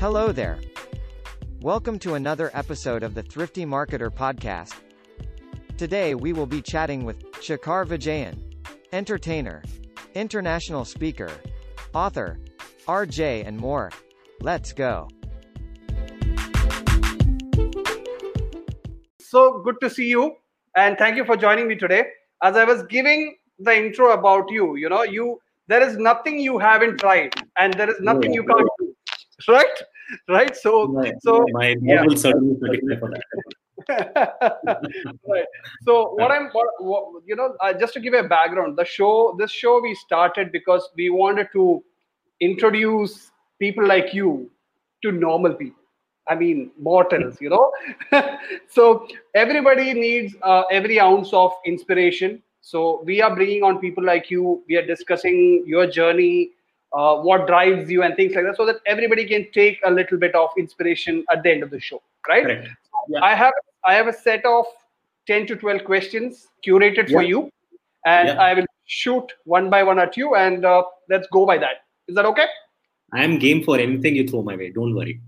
Hello there. Welcome to another episode of the Thrifty Marketer podcast. Today we will be chatting with Shekhar Vijayan, entertainer, international speaker, author, RJ, and more. Let's go. So good to see you, and thank you for joining me today. As I was giving the intro about you, you know, you there is nothing you haven't tried, and there is nothing you can't do. Right? Right? So, My, so my yeah. will certainly certify for that. right. So what I'm, what, what, you know, uh, just to give a background, the show, this show we started because we wanted to introduce people like you to normal people. I mean, mortals, you know. so everybody needs uh, every ounce of inspiration. So we are bringing on people like you. We are discussing your journey, uh, what drives you, and things like that, so that everybody can take a little bit of inspiration at the end of the show, right? Correct. Yeah. I have I have a set of 10 to 12 questions curated for you and Yeah. I will shoot one by one at you and uh, let's go by that. Is that okay? I am game for anything you throw my way. Don't worry.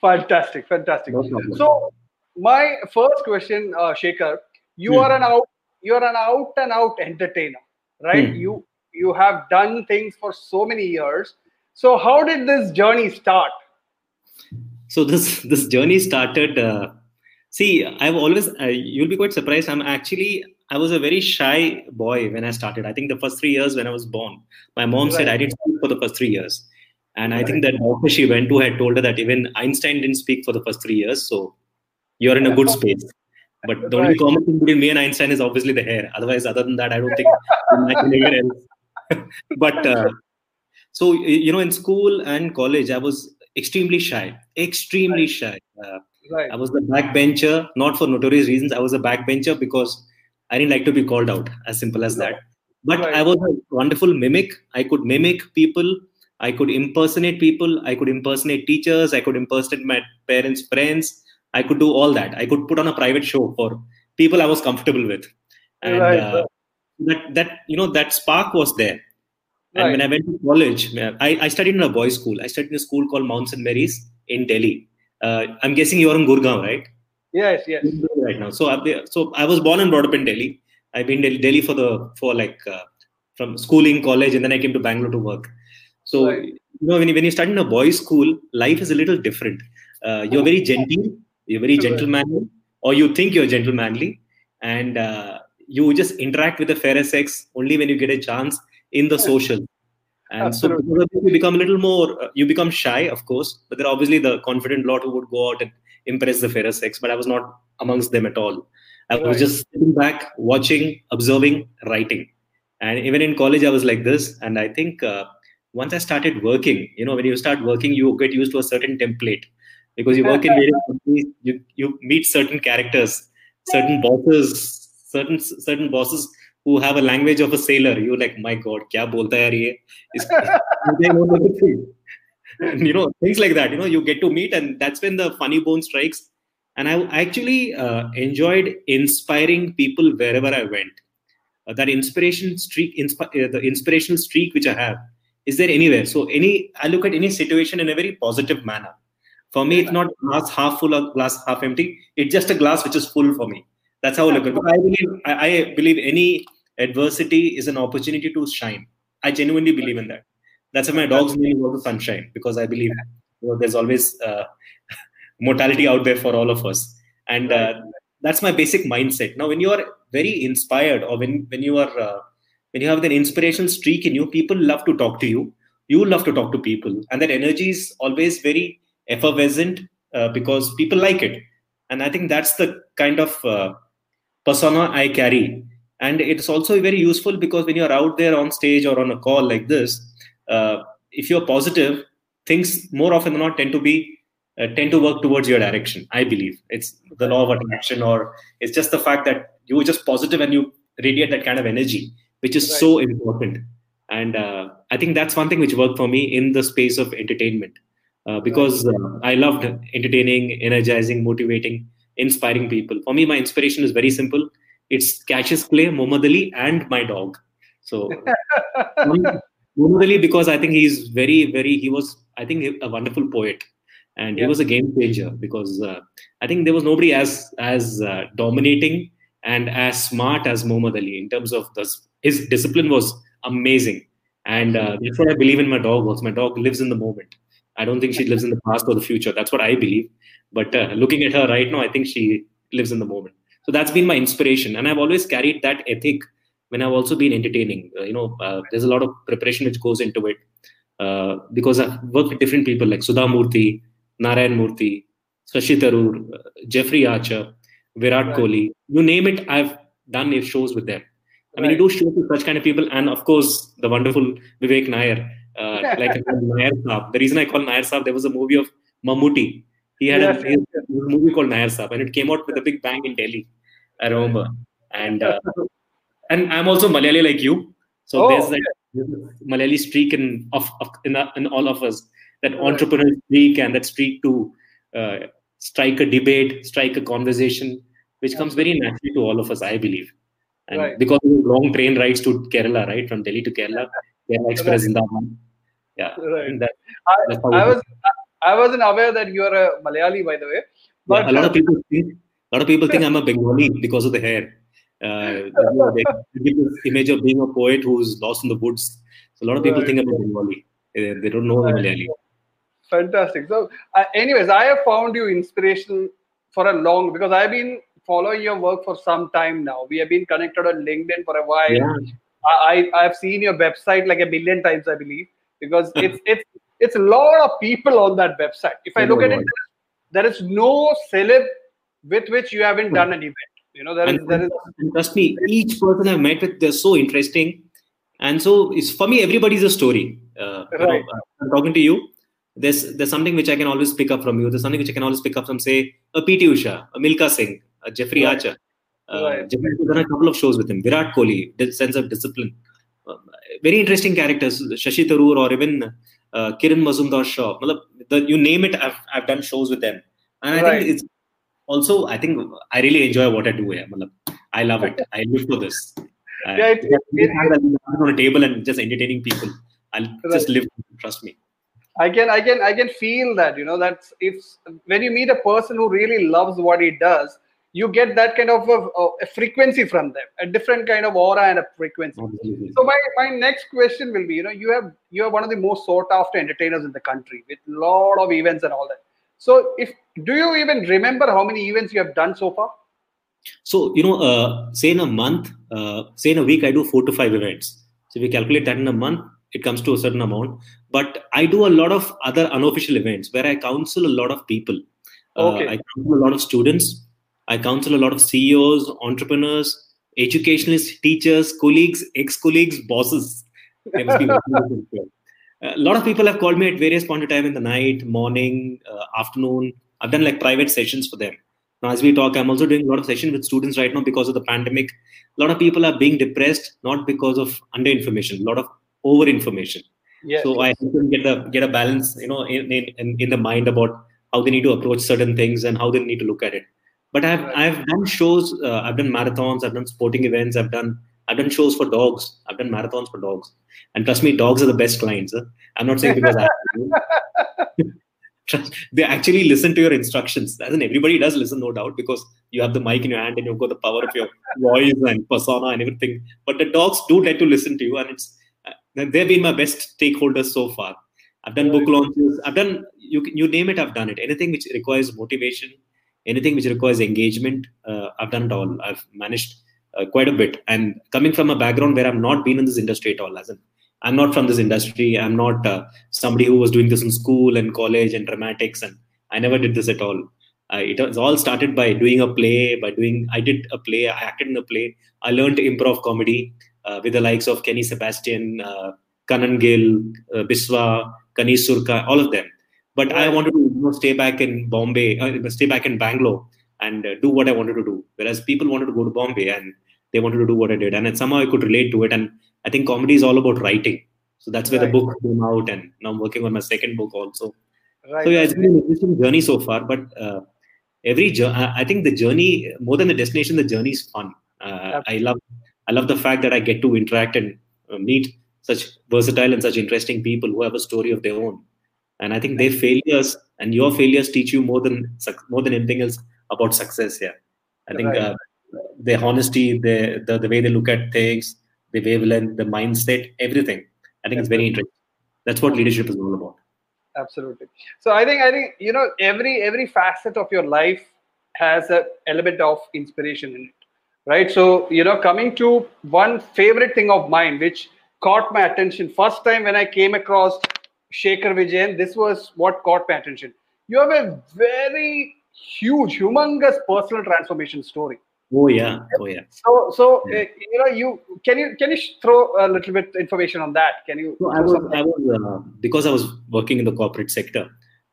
Fantastic, fantastic. No. So my first question, uh, Shekhar, you Hmm. are an out you are an out and out entertainer, right? Hmm. You you have done things for so many years. So how did this journey start? So this this journey started. Uh, see, I've always. Uh, you'll be quite surprised. I'm actually. I was a very shy boy when I started. I think the first three years when I was born, my mom said I didn't speak for the first three years, and I think that doctor she went to had told her that even Einstein didn't speak for the first three years. So you're in a good space. But the only Right. common thing between me and Einstein is obviously the hair. Otherwise, other than that, I don't think anyone else. but uh, so you know, in school and college, I was extremely shy, extremely shy. Uh, Right. I was the backbencher, not for notorious reasons. I was a backbencher because I didn't like to be called out. As simple as that. But Right. I was a wonderful mimic. I could mimic people. I could impersonate people. I could impersonate teachers. I could impersonate my parents' friends. I could do all that. I could put on a private show for people I was comfortable with, and Right. uh, that that you know that spark was there. And when I went to college, I, I studied in a boys' school. I studied in a school called Mount St. Mary's in Delhi. Uh, I'm guessing you're in Gurgaon, right? Yes, yes. Right now. So, I, so I was born and brought up in Delhi. I've been in Delhi for the for like uh, from schooling, college, and then I came to Bangalore to work. So Right. you know when you, when you study in a boys' school, life is a little different. Uh, you're very genteel, you're very gentlemanly, or you think you're gentlemanly, and uh, you just interact with the fairer sex only when you get a chance in the social. And so Absolutely. this, you become a little more, uh, you become shy, of course, but there are obviously the confident lot who would go out and impress the fairer sex, but I was not amongst them at all. I was Right. just sitting back, watching, observing, writing. And even in college, I was like this. And I think uh, once I started working, you know, when you start working, you get used to a certain template because you work in various companies, you, you meet certain characters, certain bosses, certain certain bosses who have a language of a sailor. You're like, my God, kya bolta hai yaar ye? Is- they know everything. And, you know, things like that. You know, you get to meet, and that's when the funny bone strikes. And I actually uh, enjoyed inspiring people wherever I went. Uh, that inspiration streak, inspi- uh, the inspirational streak which I have, is there anywhere? So any, I look at any situation in a very positive manner. For me, it's not glass half full or glass half empty. It's just a glass which is full for me. That's how I look at it. I believe, I, I believe any adversity is an opportunity to shine. I genuinely believe in that. That's why my dog's name is also Sunshine because I believe you know, there's always uh, mortality out there for all of us, and uh, that's my basic mindset. Now, when you are very inspired, or when when you are uh, when you have an inspirational streak in you, people love to talk to you. You love to talk to people, and that energy is always very effervescent uh, because people like it. And I think that's the kind of uh, persona I carry. And it's also very useful because when you're out there on stage or on a call like this, uh, if you're positive, things more often than not tend to be uh, tend to work towards your direction. I believe it's the law of attraction, or it's just the fact that you're just positive and you radiate that kind of energy, which is Right. so important. And uh, I think that's one thing which worked for me in the space of entertainment uh, because uh, I loved entertaining, energizing, motivating, inspiring people. For me, my inspiration is very simple. It's Cassius Clay, Muhammad Ali, and my dog. So Muhammad Ali because I think he's very, very. He was, I think, a wonderful poet. and Yeah. he was a game changer because uh, I think there was nobody as as uh, dominating and as smart as Muhammad Ali in terms of the, his discipline was amazing, and uh, that's what I believe in my dog. Also, my dog lives in the moment. I don't think she lives in the past or the future. That's what I believe. But uh, looking at her right now, I think she lives in the moment. So that's been my inspiration, and I've always carried that ethic when I've also been entertaining. Uh, you know, uh, there's a lot of preparation which goes into it uh, because I've worked with different people like Sudha Murthy, Narayan Murthy, Shashi Tharoor, uh, Jeffrey Archer, Virat Right. Kohli. You name it, I've done shows with them. I mean, you do shows with such kind of people, and of course, the wonderful Vivek Nair. Uh, like Nair Saab. The reason I call Nair Saab, there was a movie of Mammootty. He had Yes, a, a movie called Nair Saab, and it came out with a big bang in Delhi. I remember. And uh, and I'm also Malayali like you. So Oh, there's that Malayali streak in of, of in, in all of us. That entrepreneurial streak and that streak to uh, strike a debate, strike a conversation, which comes very naturally to all of us, I believe. And Right. because of the long train rides to Kerala, right, from Delhi to Kerala, Kerala Express in Zindabad. Yeah, Right. that, I, I was I wasn't aware that you are a Malayali, by the way. But yeah, a lot of people think a lot of people think I'm a Bengali because of the hair. Uh, you know, they give this image of being a poet who's lost in the woods. So a lot of people Right. think I'm a Bengali. They, they don't know Right. Malayali. fantastic. So, uh, anyways, I have found you inspirational for a long because I've been following your work for some time now. We have been connected on LinkedIn for a while. Yeah. I I- I've seen your website like a million times, I believe, because it's it's it's a lot of people on that website. If I look at it, there is no celeb with which you haven't done an event. You know, there is And, there is trust me, each person I've met with, they're so interesting. And so it's for me, everybody's a story. Uh, know, Right. uh, I'm talking to you. There's there's something which I can always pick up from you. There's something which I can always pick up from, say, a PT Usha, a Milka Singh, a Jeffrey Right. Archer. Uh, Right. Jeffrey, I've done a couple of shows with him. Virat Kohli, the sense of discipline. Very interesting characters. Shashi Tharoor or even uh, Kiran Mazumdar Shaw. You name it, I've, I've done shows with them. And I Right. think it's also, I think I really enjoy what I do here. I love it. I live for this. Uh, Yeah, it- it- it- I'll be sitting on a table and just entertaining people. I'll just live. Trust me. I can I can I can feel that you know that's if when you meet a person who really loves what he does, you get that kind of a, a frequency from them, a different kind of aura and a frequency. Absolutely. So my, my next question will be, you know, you have you are one of the most sought after entertainers in the country with a lot of events and all that. So if do you even remember how many events you have done so far? So, you know, uh, say in a month, uh, say in a week, I do four to five events. So, if we calculate that in a month, it comes to a certain amount. But I do a lot of other unofficial events where I counsel a lot of people. Uh, Okay. I counsel a lot of students. I counsel a lot of CEOs, entrepreneurs, educationalists, teachers, colleagues, ex colleagues, bosses. They must be watching this as well. A lot of people have called me at various point of time in the night, morning, uh, afternoon. I've done like private sessions for them. Now, as we talk, I'm also doing a lot of sessions with students right now because of the pandemic. A lot of people are being depressed not because of under information, a lot of over information. Yes. So I help them get the get a balance, you know, in, in in the mind about how they need to approach certain things and how they need to look at it. But I've Right. I've done shows, uh, I've done marathons, I've done sporting events, I've done I've done shows for dogs, I've done marathons for dogs, and trust me, dogs are the best clients. Huh? I'm not saying because I. Trust, they actually listen to your instructions. As in, everybody does listen, no doubt, because you have the mic in your hand and you've got the power of your voice and persona and everything. But the dogs do tend to listen to you, and it's uh, they've been my best stakeholders so far. I've done book launches. I've done you you name it. I've done it. Anything which requires motivation, anything which requires engagement. Uh, I've done it all. I've managed uh, quite a bit. And coming from a background where I've not been in this industry at all, as in I'm not from this industry. I'm not uh, somebody who was doing this in school and college and dramatics, and I never did this at all. It was all started by doing a play. By doing, I did a play. I acted in a play. I learned improv comedy uh, with the likes of Kenny Sebastian, uh, Kanan Gill, uh, Biswa, Kaneez Surka, all of them. But I wanted to you know, stay back in Bombay, uh, stay back in Bangalore, and uh, do what I wanted to do. Whereas people wanted to go to Bombay and they wanted to do what I did, and somehow I could relate to it. And I think comedy is all about writing. So that's where Right. the book came out, and now I'm working on my second book also. Right. So yeah, it's been an interesting journey so far. But uh, every I think the journey, more than the destination, the journey is fun. Uh, I love, I love the fact that I get to interact and uh, meet such versatile and such interesting people who have a story of their own. And i think their failures and your failures teach you more than more than anything else about success yeah. I think Right. uh, their honesty the, the the way they look at things the wavelength the mindset everything i think it's very interesting. That's what leadership is all about. Absolutely. So i think i think you know every every facet of your life has an element of inspiration in it right? So you know coming to one favorite thing of mine which caught my attention first time when i came across shekhar vijayan this was what caught my attention you have a very huge humongous personal transformation story oh yeah oh yeah so so Yeah. uh, you know you can you can you throw a little bit information on that can you No, I was, I was uh, because I was working in the corporate sector.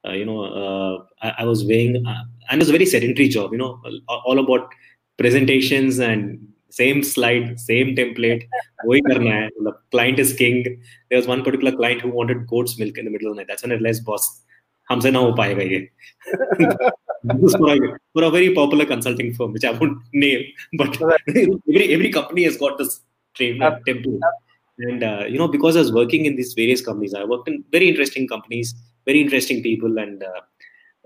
Uh, you know, uh, I, I was weighing, uh, and it was a very sedentary job. You know, all all about presentations and same slide, same template. वही करना है. The client is king. There was one particular client who wanted goat's milk in the middle of the night. That's when I realized, boss, हमसे ना हो पाएगा ये. this was for a, for a very popular consulting firm, which I won't name, but every every company has got this train uh, template. And uh, you know, because I was working in these various companies, I worked in very interesting companies, very interesting people, and uh,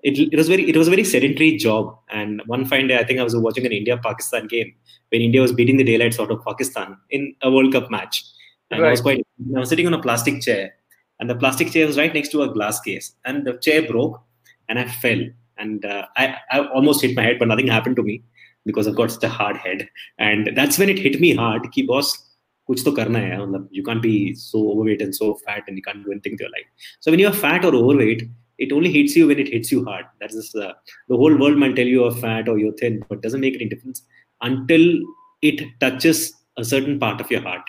it, it was very it was a very sedentary job. And one fine day, I think I was watching an India Pakistan game when India was beating the daylights out of Pakistan in a World Cup match, and I was Right. quite I was sitting on a plastic chair, and the plastic chair was right next to a glass case, and the chair broke, and I fell, and uh, I I almost hit my head, but nothing happened to me because I've got such a hard head, and that's when it hit me hard. Ki boss, कुछ तो करना है मतलब you can't be so overweight and so fat and you can't do anything with your life so when you're fat or overweight it only hits you when it hits you hard that's just uh, the whole world might tell you you're fat or you're thin but it doesn't make any difference until it touches a certain part of your heart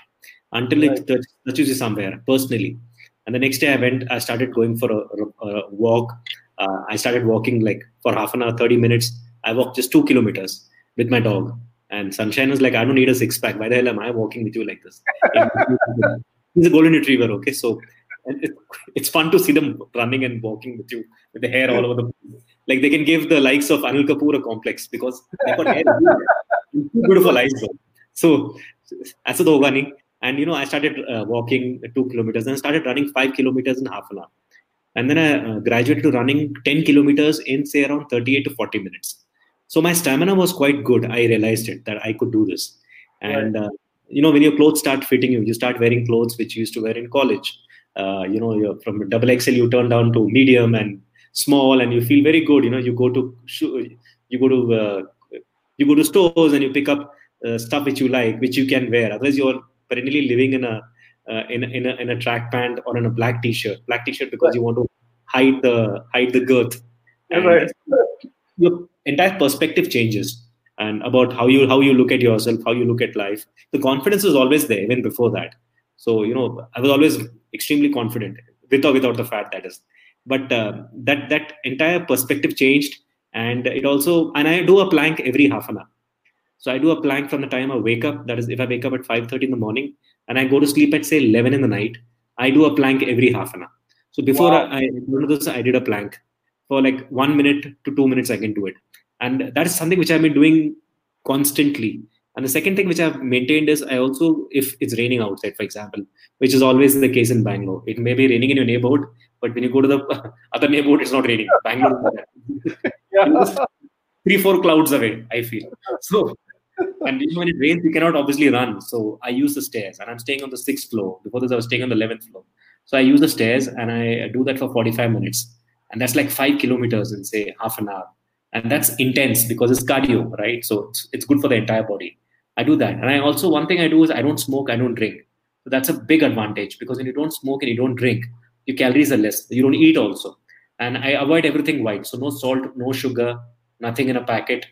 until Right. it touch, touches you somewhere personally and the next day i went i started going for a, a walk uh, i started walking like for half an hour 30 minutes i walked just two kilometers with my dog and Sunshine was like, I don't need a six pack. Why the hell am I walking with you like this? He's a golden retriever, okay? So and it, it's fun to see them running and walking with you with the hair all over the like they can give the likes of Anil Kapoor a complex because they've got hair. Too beautiful eyes. So as a Dogani, and you know, I started uh, walking two kilometers and I started running five kilometers in half an hour. And then I uh, graduated to running 10 kilometers in say around 38 to 40 minutes. So my stamina was quite good. I realized it that I could do this. And uh, you know, when your clothes start fitting you, you start wearing clothes which you used to wear in college. Uh, you know, you're from double XL, you turn down to medium and small, and you feel very good. You know, you go to you go to uh, you go to stores and you pick up uh, stuff which you like, which you can wear. Otherwise, you're perennially living in a uh, in, a, in a in a track pant or in a black t-shirt, black t-shirt because you want to hide the hide the girth. And Right. Your entire perspective changes and about how you how you look at yourself, how you look at life. The confidence is always there even before that. So you know, I was always extremely confident, with or without the fat, that is. But uh, that that entire perspective changed, and it also and I do a plank every half an hour. So I do a plank from the time I wake up. That is, if I wake up at five thirty in the morning and I go to sleep at say eleven in the night, I do a plank every half an hour. So before Wow. I, I this, I did a plank for like one minute to two minutes. I can do it, and that is something which I've been doing constantly. And the second thing which I've maintained is I also, if it's raining outside, for example, which is always the case in Bangalore, it may be raining in your neighborhood, but when you go to the other neighborhood, it's not raining. Bangalore, three, four clouds away, I feel. So, and when it rains, you cannot obviously run. So I use the stairs, and I'm staying on the sixth floor. Before this, I was staying on the eleventh floor. So I use the stairs, and I do that for 45 minutes, and that's like five kilometers in say half an hour, and that's intense because it's cardio, right? So it's, it's good for the entire body. I do that, and I also one thing I do is I don't smoke, I don't drink. So that's a big advantage because when you don't smoke and you don't drink, your calories are less. You don't eat also, and I avoid everything white. So no salt, no sugar, nothing in a packet.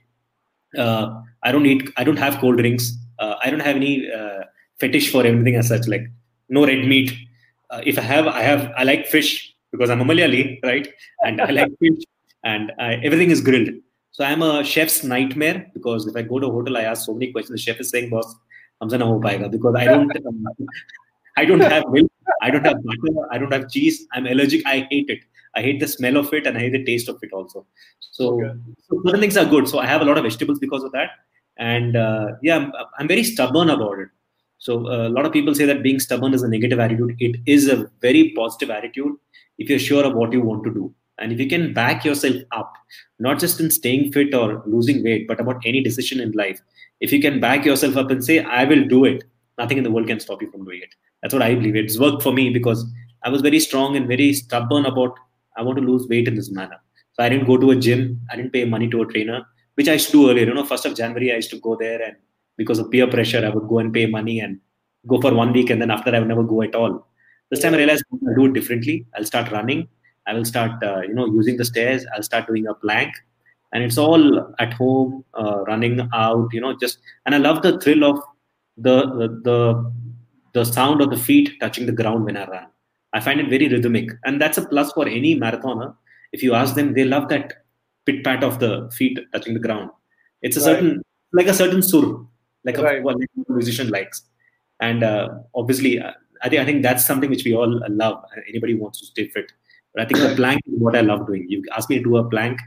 Uh, I don't eat. I don't have cold drinks. Uh, I don't have any uh, fetish for anything as such. Like no red meat. Uh, if I have, I have. I like fish because I'm a Malayali, right? And I like fish, and I, everything is grilled. So I'm a chef's nightmare because if I go to a hotel, I ask so many questions. The chef is saying, "Boss, हमसे ना हो पाएगा," because I don't. um, I don't have milk. I don't have butter. I don't have cheese. I'm allergic. I hate it. I hate the smell of it and I hate the taste of it also. So, Okay. so certain things are good. So I have a lot of vegetables because of that. And uh, yeah, I'm, I'm very stubborn about it. So uh, a lot of people say that being stubborn is a negative attitude. It is a very positive attitude if you're sure of what you want to do. And if you can back yourself up, not just in staying fit or losing weight, but about any decision in life, if you can back yourself up and say, I will do it, nothing in the world can stop you from doing it. That's what I believe. It's worked for me because I was very strong and very stubborn about I want to lose weight in this manner. So I didn't go to a gym. I didn't pay money to a trainer, which I used to do earlier. You know, first of January, I used to go there and because of peer pressure, I would go and pay money and go for one week. And then after I would never go at all. This time I realized I'll do it differently. I'll start running. I will start, uh, you know, using the stairs. I'll start doing a plank and it's all at home, uh, running out, you know, just, and I love the thrill of the, the, the, the sound of the feet touching the ground when I run. I find it very rhythmic. And that's a plus for any marathoner. If you ask them, they love that pit pat of the feet touching the ground. It's a right. certain, like a certain sur, like right. a, what a musician likes. And uh, obviously, uh, I think I think that's something which we all love. Anybody wants to stay fit. But I think the plank is what I love doing. You ask me to do a plank.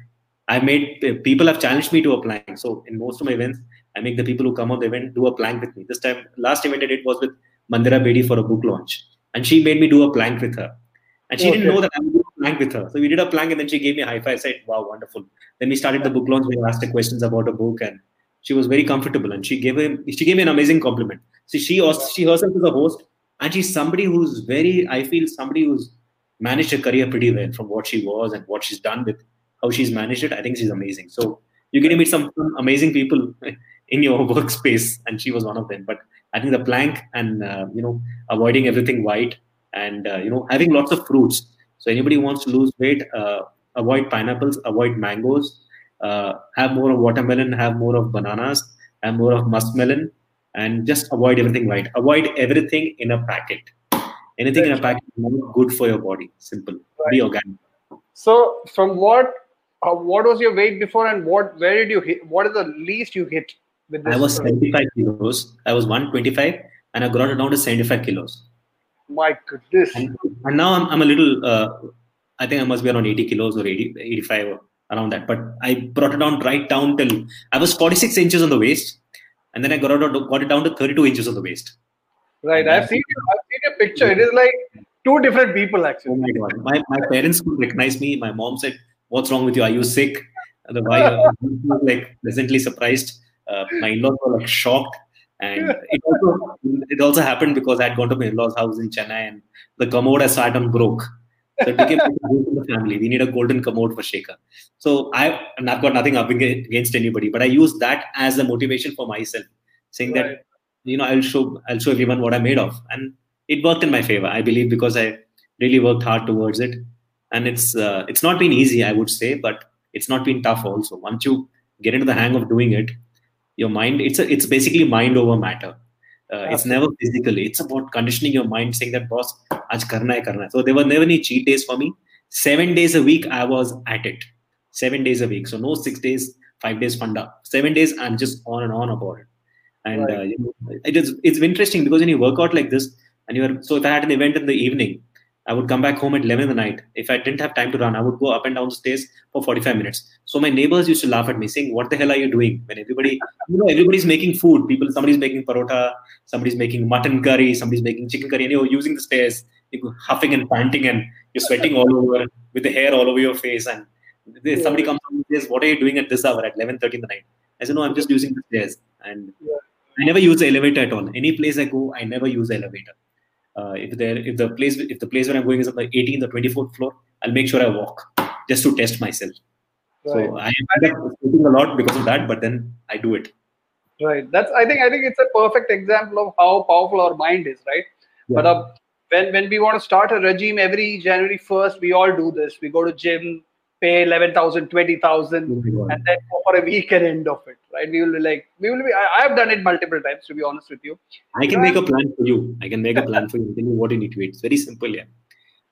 I made people have challenged me to a plank. So in most of my events, I make the people who come on the event do a plank with me. This time, last event I did was with Mandira Bedi for a book launch, and she made me do a plank with her. And she okay. didn't know that I would do a plank with her. So we did a plank, and then she gave me a high five. I said, "Wow, wonderful." Then we started the book launch. We asked her questions about a book, and she was very comfortable. And she gave him she gave me an amazing compliment. So she also, she herself is a host, and she's somebody who's very I feel somebody who's managed her career pretty well from what she was and what she's done with how she's managed it. I think she's amazing. So you're going to meet some, amazing people in your workspace, and she was one of them. But I think the plank and uh, you know avoiding everything white and uh, you know having lots of fruits. So anybody wants to lose weight, uh, avoid pineapples, avoid mangoes, uh, have more of watermelon, have more of bananas, have more of muskmelon, and just avoid everything white. Avoid everything in a packet. Anything in a packet is not good for your body. Simple. Right. Be organic. So from what uh, what was your weight before and what where did you hit what is the least you hit with this i was 75 kilos i was 125 and i got it down to 75 kilos my goodness and, and now I'm, I'm a little uh, i think i must be around 80 kilos or 80 85 or around that but i brought it down right down till i was 46 inches on the waist and then i got it, got it down to 32 inches on the waist right i've seen, a picture it is like two different people actually oh my god my, my parents could recognize me my mom said what's wrong with you? Are you sick? The wife was like pleasantly surprised. Uh, my in-laws were like shocked. And it also, it also happened because I had gone to my in-laws' house in Chennai and the commode I sat on broke. So it became the family. We need a golden commode for Shekhar. So I, and I've got nothing up against anybody, but I use that as a motivation for myself, saying right. that you know I'll show I'll show everyone what I'm made of, and it worked in my favor. I believe because I really worked hard towards it, and it's uh, it's not been easy i would say but it's not been tough also. Once you get into the hang of doing it your mind it's a, it's basically mind over matter. Uh, it's never physically it's about conditioning your mind saying that boss aaj karna hai karna hai. so there were never any cheat days for me. Seven days a week i was at it. Seven days a week. So no six days five days funda seven days i'm just on and on about it. And right. uh, you know, it is it's interesting because when you work out like this and you're so if i had an event in the evening I would come back home at 11 in the night. If I didn't have time to run, I would go up and down the stairs for 45 minutes. So my neighbors used to laugh at me, saying, "What the hell are you doing?" When everybody, you know, everybody's making food. People, somebody's making parota, somebody's making mutton curry, somebody's making chicken curry, and you're using the stairs, you're huffing and panting, and you're sweating all over with the hair all over your face. And yeah. somebody comes and says, "What are you doing at this hour at 11:30 in the night?" I said, "No, I'm just using the stairs." And yeah. I never use the elevator at all. Any place I go, I never use the elevator uh, if there if the place if the place where I'm going is on the 18th or 24th floor, I'll make sure I walk just to test myself. Right. So I am sleeping a lot because of that, but then I do it. Right. That's I think I think it's a perfect example of how powerful our mind is. Right. Yeah. But uh, when when we want to start a regime every January 1st, we all do this. We go to gym, pay 11,000, 20,000, and then for a weekend end of it, right? We will be like, we will be, I, have done it multiple times, to be honest with you. I can make a plan for you. I can make a plan for you. Tell you what you need to eat. It's very simple, yeah.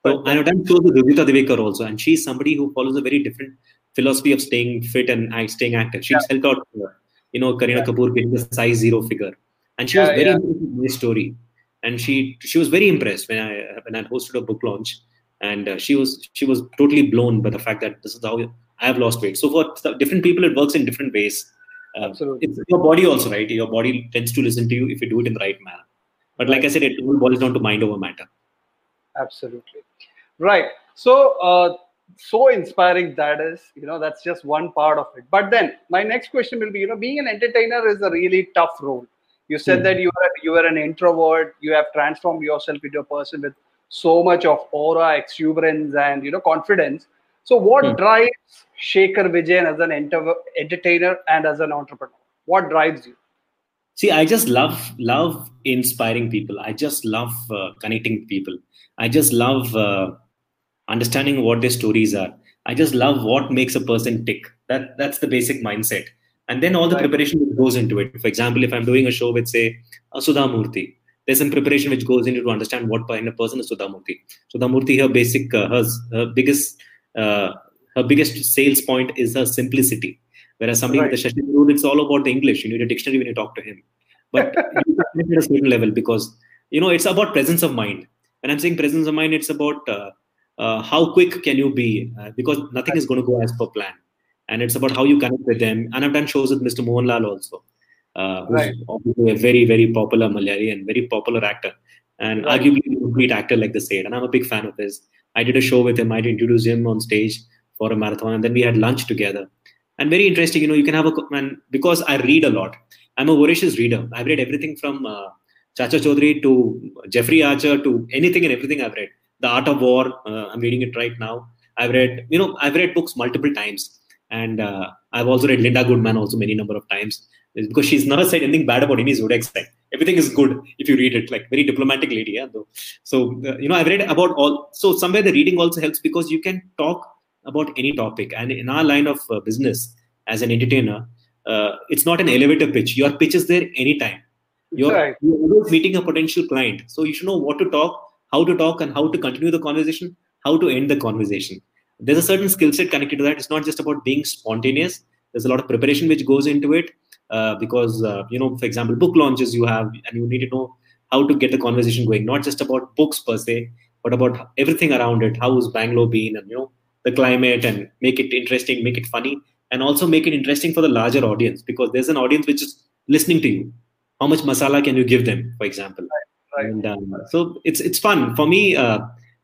So I know I'm close with Rujuta Diwekar also, and she's somebody who follows a very different philosophy of staying fit and staying active. She's yeah. helped out, uh, you know, Kareena yeah. Kapoor getting the size zero figure, and she yeah, was very yeah. impressed with my story. And she she was very impressed when I when I hosted a book launch and uh, she was she was totally blown by the fact that this is how I have lost weight. So for different people, it works in different ways. Uh, Absolutely. It's your body also, right? Your body tends to listen to you if you do it in the right manner. But like I said, it all boils down to mind over matter. Absolutely. Right. So, uh, so inspiring that is, you know, that's just one part of it. But then my next question will be, you know, being an entertainer is a really tough role. You said mm. that you are you are an introvert. You have transformed yourself into a person with so much of aura, exuberance, and you know confidence. So, what mm. drives Shekhar Vijayan as an enter- entertainer and as an entrepreneur? What drives you? See, I just love love inspiring people. I just love uh, connecting people. I just love uh, understanding what their stories are. I just love what makes a person tick. That that's the basic mindset. And then all the right. preparation goes into it. For example, if I'm doing a show with say Sudha Murthy, there's some preparation which goes into to understand what kind of person is Sudha Murthy. Sudha Murthy, her basic, uh, her, her biggest, uh, her biggest sales point is her simplicity. Whereas somebody right. with the Shashi Tharoor, it's all about the English. You need a dictionary when you talk to him. But at a certain level because you know it's about presence of mind. When I'm saying presence of mind, it's about uh, uh, how quick can you be uh, because nothing is going to go as per plan, and it's about how you connect with them. And I've done shows with Mr. Mohanlal also, uh, who's right. a very very popular Malayali and very popular actor, and right. arguably a complete actor like the said. And I'm a big fan of his. I did a show with him. I introduced him on stage for a marathon, and then we had lunch together. And very interesting, you know, you can have a man because I read a lot. I'm a voracious reader. I've read everything from uh, Chacha Chaudhary to Jeffrey Archer to anything and everything I've read. The Art of War, uh, I'm reading it right now. I've read, you know, I've read books multiple times. And uh, I've also read Linda Goodman also many number of times because she's never said anything bad about any zodiac sign. Everything is good if you read it, like very diplomatic lady. Yeah, though. So, uh, you know, I've read about all. So, somewhere the reading also helps because you can talk about any topic. And in our line of uh, business as an entertainer, uh, it's not an elevator pitch. Your pitch is there anytime. You're, right. you're always meeting a potential client. So you should know what to talk, how to talk, and how to continue the conversation, how to end the conversation. There's a certain skill set connected to that. It's not just about being spontaneous. There's a lot of preparation which goes into it. Uh, because uh, you know, for example, book launches you have, and you need to know how to get the conversation going. Not just about books per se, but about everything around it. How has Bangalore been, and you know, the climate, and make it interesting, make it funny, and also make it interesting for the larger audience because there's an audience which is listening to you how much masala can you give them for example right, right. and um, so it's it's fun for me uh,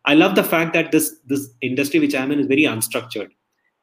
i love the fact that this this industry which i'm in is very unstructured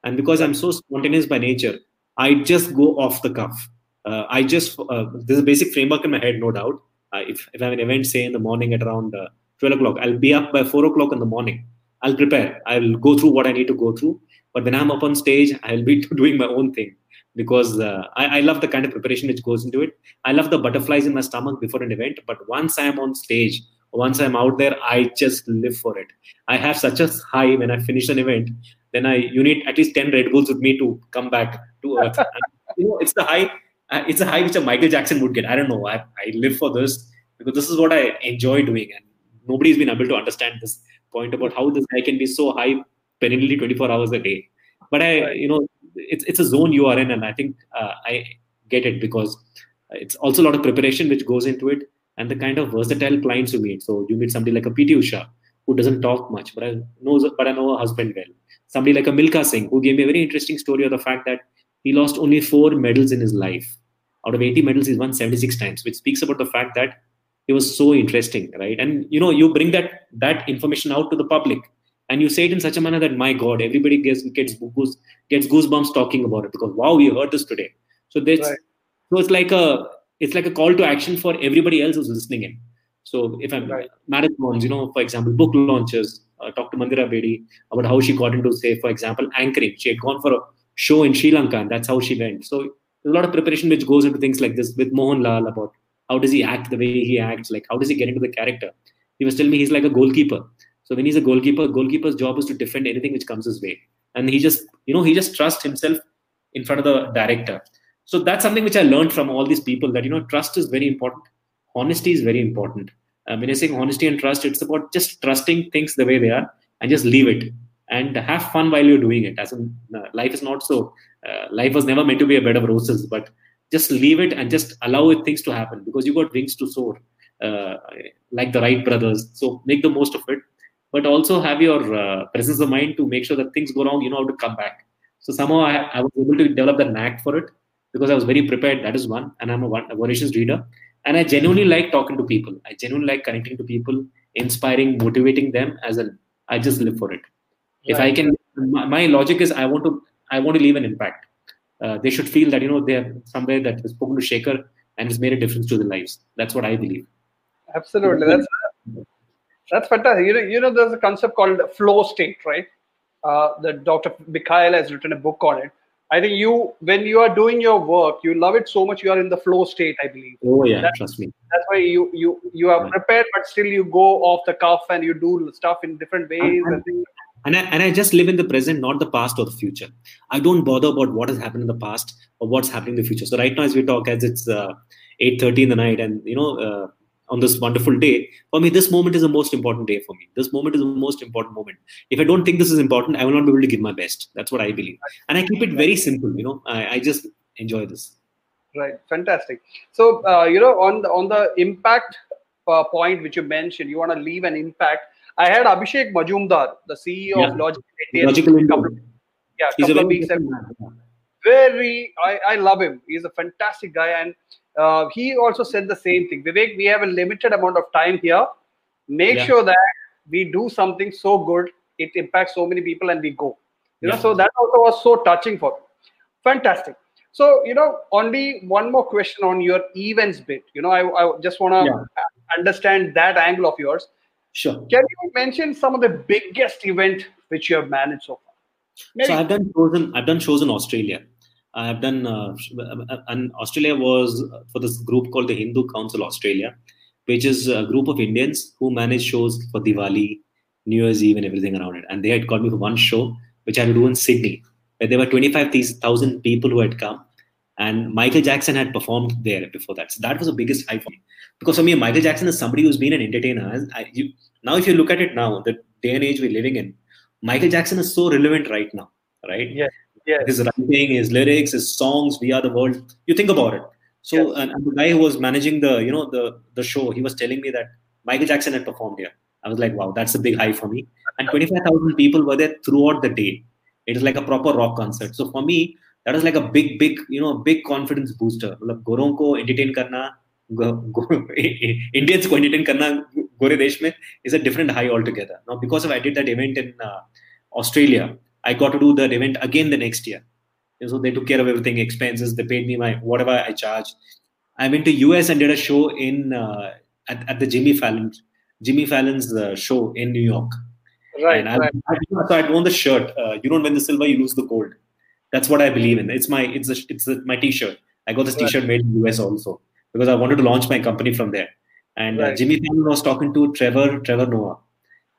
and because i'm so spontaneous by nature i just go off the cuff uh, i just uh, there's a basic framework in my head no doubt uh, if, if i have an event say in the morning at around uh, 12 o'clock i'll be up by 4 o'clock in the morning i'll prepare i'll go through what i need to go through but when I'm up on stage, I'll be doing my own thing because uh, I, I, love the kind of preparation which goes into it. I love the butterflies in my stomach before an event, but once I'm on stage, once I'm out there, I just live for it. I have such a high when I finish an event. Then I you need at least ten Red Bulls with me to come back to earth. you know, it's the high. Uh, it's a high which a Michael Jackson would get. I don't know. I, I live for this because this is what I enjoy doing, and nobody's been able to understand this point about how this guy can be so high perennially 24 hours a day. But i you know it's it's a zone you are in and i think uh, i get it because it's also a lot of preparation which goes into it and the kind of versatile clients you meet. So you meet somebody like a pt usha who doesn't talk much but i know but i know her husband well. Somebody like a Milka singh who gave me a very interesting story of the fact that he lost only four medals in his life out of 80 medals he's won 76 times which speaks about the fact that it was so interesting right? And you know you bring that that information out to the public and you say it in such a manner that my god everybody gets gets goose, gets goosebumps talking about it because wow we heard this today. So this right. so it's like a it's like a call to action for everybody else who's listening in. So if i'm right. marathons you know for example book launches uh, talk to mandira bedi about how she got into say for example anchoring. She had gone for a show in sri lanka and that's how she went. So a lot of preparation which goes into things like this with mohanlal about how does he act the way he acts like how does he get into the character he was telling me he's like a goalkeeper so when he's a goalkeeper, goalkeeper's job is to defend anything which comes his way. And he just, you know, he just trusts himself in front of the director. So that's something which I learned from all these people that, you know, trust is very important. Honesty is very important. When I say honesty and trust, it's about just trusting things the way they are and just leave it and have fun while you're doing it. As in, uh, life is not so, uh, life was never meant to be a bed of roses, but just leave it and just allow it, things to happen because you got wings to soar, uh, like the Wright brothers. So make the most of it but also have your uh, presence of mind to make sure that things go wrong, you know how to come back. So somehow I, I was able to develop the knack for it because I was very prepared. That is one, and I'm a, one, a voracious reader. and I genuinely like talking to people. I genuinely like connecting to people, inspiring, motivating them. As a, I just live for it. If I can, my, my, logic is I want to I want to leave an impact. Uh, they should feel that you know they have somewhere that has spoken to Shekhar and has made a difference to their lives. That's what I believe. Absolutely, that's that's fantastic. You know, you know, there's a concept called flow state, right? Uh, that Dr. Mikhail has written a book on it. I think you, when you are doing your work, you love it so much. You are in the flow state, I believe. Oh yeah, that's, trust me. That's why you you you are prepared, but still you go off the cuff and you do stuff in different ways. And, and, and I, and I just live in the present, not the past or the future. I don't bother about what has happened in the past or what's happening in the future. So right now, as we talk, as it's uh, eight thirty in the night, and you know, uh, on this wonderful day, for me, this moment is the most important day for me. This moment is the most important moment. If I don't think this is important, I will not be able to give my best. That's what I believe, and I keep it very simple. You know, I, I just enjoy this. Right, fantastic. So uh, you know, on the on the impact uh, point which you mentioned, you want to leave an impact I had Abhishek Majumdar, the CEO yeah. of Logical India. Logical India. Yeah, He's couple of weeks. Very, I, I love him. He's a fantastic guy, and uh, he also said the same thing. Vivek, we have a limited amount of time here. Make yeah. sure that we do something so good it impacts so many people, and we go. You yeah. know, so that also was so touching for. Me. Fantastic. So, you know, only one more question on your events bit. You know, I, I just want to yeah. understand that angle of yours. Sure. Can you mention some of the biggest event which you have managed so far? Maybe. So I've done shows in I've done shows in Australia. I've done uh, and Australia was for this group called the Hindu Council Australia, which is a group of Indians who manage shows for Diwali, New Year's Eve, and everything around it. And they had called me for one show, which I had to do in Sydney, where there were 25,000 people who had come, and Michael Jackson had performed there before that. So that was the biggest high for me because for me, Michael Jackson is somebody who's been an entertainer. I, you, now, if you look at it now, the day and age we're living in, Michael Jackson is so relevant right now, right? Yeah. Yeah. His writing, his lyrics, his songs, "We Are the World." You think about it. So, and, the guy who was managing the, you know, the the show, he was telling me that Michael Jackson had performed here. I was like, wow, that's a big high for me. And 25,000 people were there throughout the day. It is like a proper rock concert. So for me, that was like a big, big, you know, big confidence booster. मतलब गोरों को entertain करना Indians को entertain करना गोरे देश में is a different high altogether. Now, because of I did that event in uh, Australia, I got to do that event again the next year. And so they took care of everything, expenses. They paid me my whatever I charged. I went to US and did a show in uh, at, at the Jimmy Fallon Jimmy Fallon's uh, show in New York. Right. And right. I, so I'd worn the shirt. Uh, you don't win the silver, you lose the gold. That's what I believe in. It's my it's a, it's a, my T-shirt. I got this right. T-shirt made in the US also because I wanted to launch my company from there. And uh, right. uh, Jimmy Fallon was talking to Trevor Trevor Noah.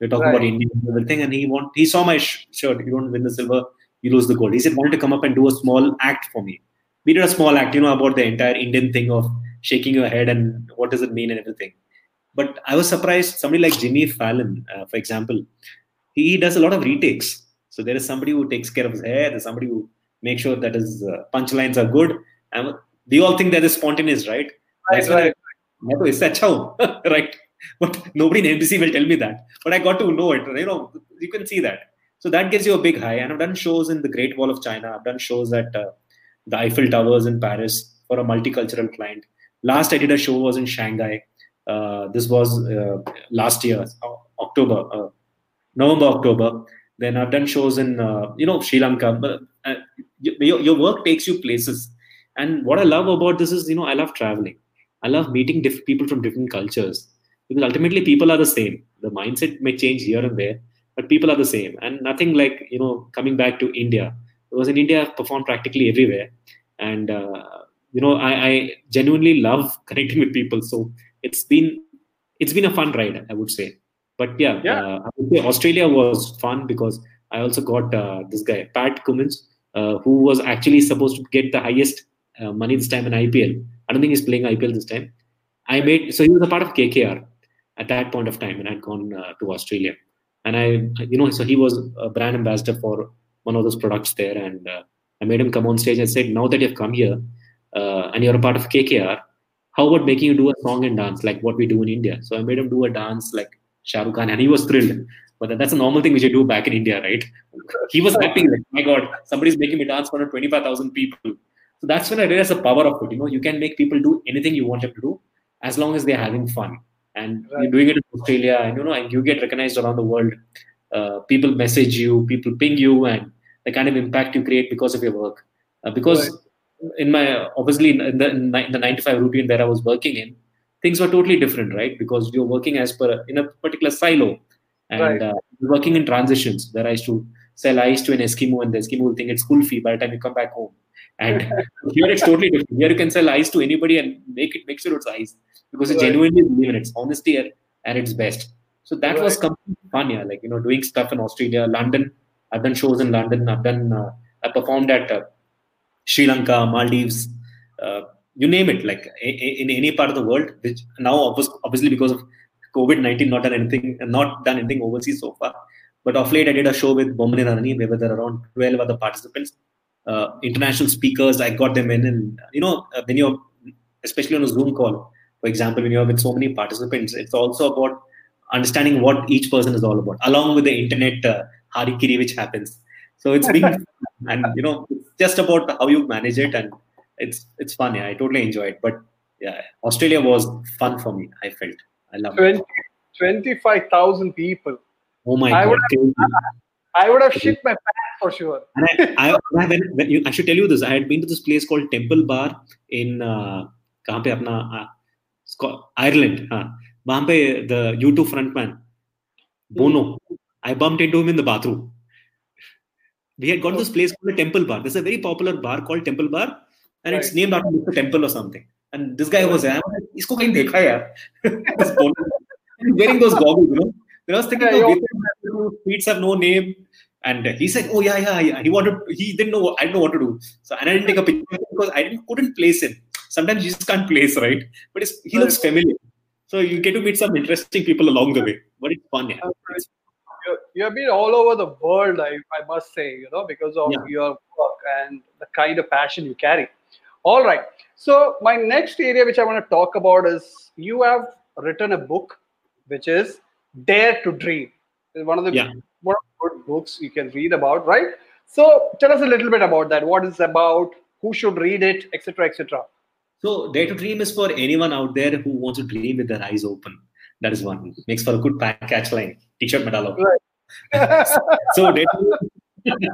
We are talking right. about India and everything, and he want he saw my sh- shirt. You don't win the silver, you lose the gold. He said wanted to come up and do a small act for me. We did a small act, you know, about the entire Indian thing of shaking your head and what does it mean and everything. But I was surprised. Somebody like Jimmy Fallon, uh, for example, he does a lot of retakes. So there is somebody who takes care of his hair. There's somebody who make sure that his uh, punchlines are good. And they all think that is spontaneous, right? That's right. It's a chow, right? But nobody in NBC will tell me that. But I got to know it. You know, you can see that. So that gives you a big high. And I've done shows in the Great Wall of China. I've done shows at uh, the Eiffel Towers in Paris for a multicultural client. Last I did a show was in Shanghai. Uh, this was uh, last year, uh, October, uh, November, October. Then I've done shows in uh, you know Sri Lanka, your, your work takes you places and what I love about this is you know I love traveling I love meeting diff- people from different cultures because ultimately people are the same. The mindset may change here and there, but people are the same. And nothing like you know coming back to India because in India I've performed practically everywhere, and uh, you know I, I, genuinely love connecting with people. So it's been it's been a fun ride, I would say. But yeah, yeah. Uh, I would say Australia was fun because I also got uh, this guy Pat Cummins, uh, who was actually supposed to get the highest uh, money this time in IPL I don't think he's playing IPL this time. I made so he was a part of KKR at that point of time, and I'd gone uh, to Australia. And I, you know, so he was a brand ambassador for one of those products there, and uh, I made him come on stage and said, "Now that you've come here and you're a part of KKR, how about making you do a song and dance like what we do in India?" So I made him do a dance like Shah Rukh Khan, and he was thrilled. But that's a normal thing which you do back in India, right? He was happy, like, my God, somebody's making me dance of 25,000 people. So that's when I realized the power of it. You know, you can make people do anything you want them to do, as long as they're having fun. And right. you're doing it in Australia, and you know, and you get recognized around the world. Uh, people message you, people ping you, and the kind of impact you create because of your work. Uh, because right. in my obviously in the, in the 95 routine that I was working in, things were totally different, right? Because you're working as per in a particular silo, and right. uh, working in transitions. Where I used to sell ice to an Eskimo, and the Eskimo will think it's school fee by the time you come back home. And here it's totally different. Here you can sell ice to anybody and make it make sure it's ice because right. genuinely believe in it. It's honesty at its best. So that right. was completely fun, yeah. Like you know, doing stuff in Australia, London. I've done shows in London. I've done. Uh, I performed at uh, Sri Lanka, Maldives, uh, you name it. Like in, in, any part of the world, which now obviously because of COVID nineteen, not done anything, not done anything overseas so far. But of late, I did a show with Bomani Rani, where there were around twelve other participants, uh, international speakers. I got them in, and you know, uh, when you're especially on a Zoom call, for example, when you're with so many participants, it's also about understanding what each person is all about, along with the internet uh, harikiri which happens. So it's been, and you know, it's just about how you manage it, and it's it's fun. Yeah, I totally enjoy it. But yeah, Australia was fun for me. I felt I love 20, it. Twenty-five thousand people. Oh my I god! Would have, I would have shit my pants for sure. I, I, I, when, when you, I, should tell you this. I had been to this place called Temple Bar in uh, कहाँ पे अपना Ireland. हाँ वहाँ पे the U2 frontman Bono. I bumped into him in the bathroom. We had got this place called a Temple Bar. There's a very popular bar called Temple Bar, and right. it's named after Mr. Temple or something. And this guy was there. I'm like, इसको कहीं देखा यार. wearing those goggles, you know. Then I was thinking, yeah, oh, tweets have no name. And he said, "Oh yeah, yeah, yeah." He wanted. He didn't know. I didn't know what to do. So and I didn't take a picture because I didn't, couldn't place him. Sometimes you just can't place, right? But he looks familiar. So you get to meet some interesting people along the way. But it's fun, yeah. It's, you have been all over the world, I, I must say, you know, because of yeah. your work and the kind of passion you carry. All right. So my next area which I want to talk about is you have written a book which is Dare to Dream. It's one of the yeah. one of the good books you can read about, right? So tell us a little bit about that. What is about? Who should read it, etc., etc. So Dare to Dream is for anyone out there who wants to dream with their eyes open. That is one. Makes for a good catch line. T-shirt medal. Right. so Dare to,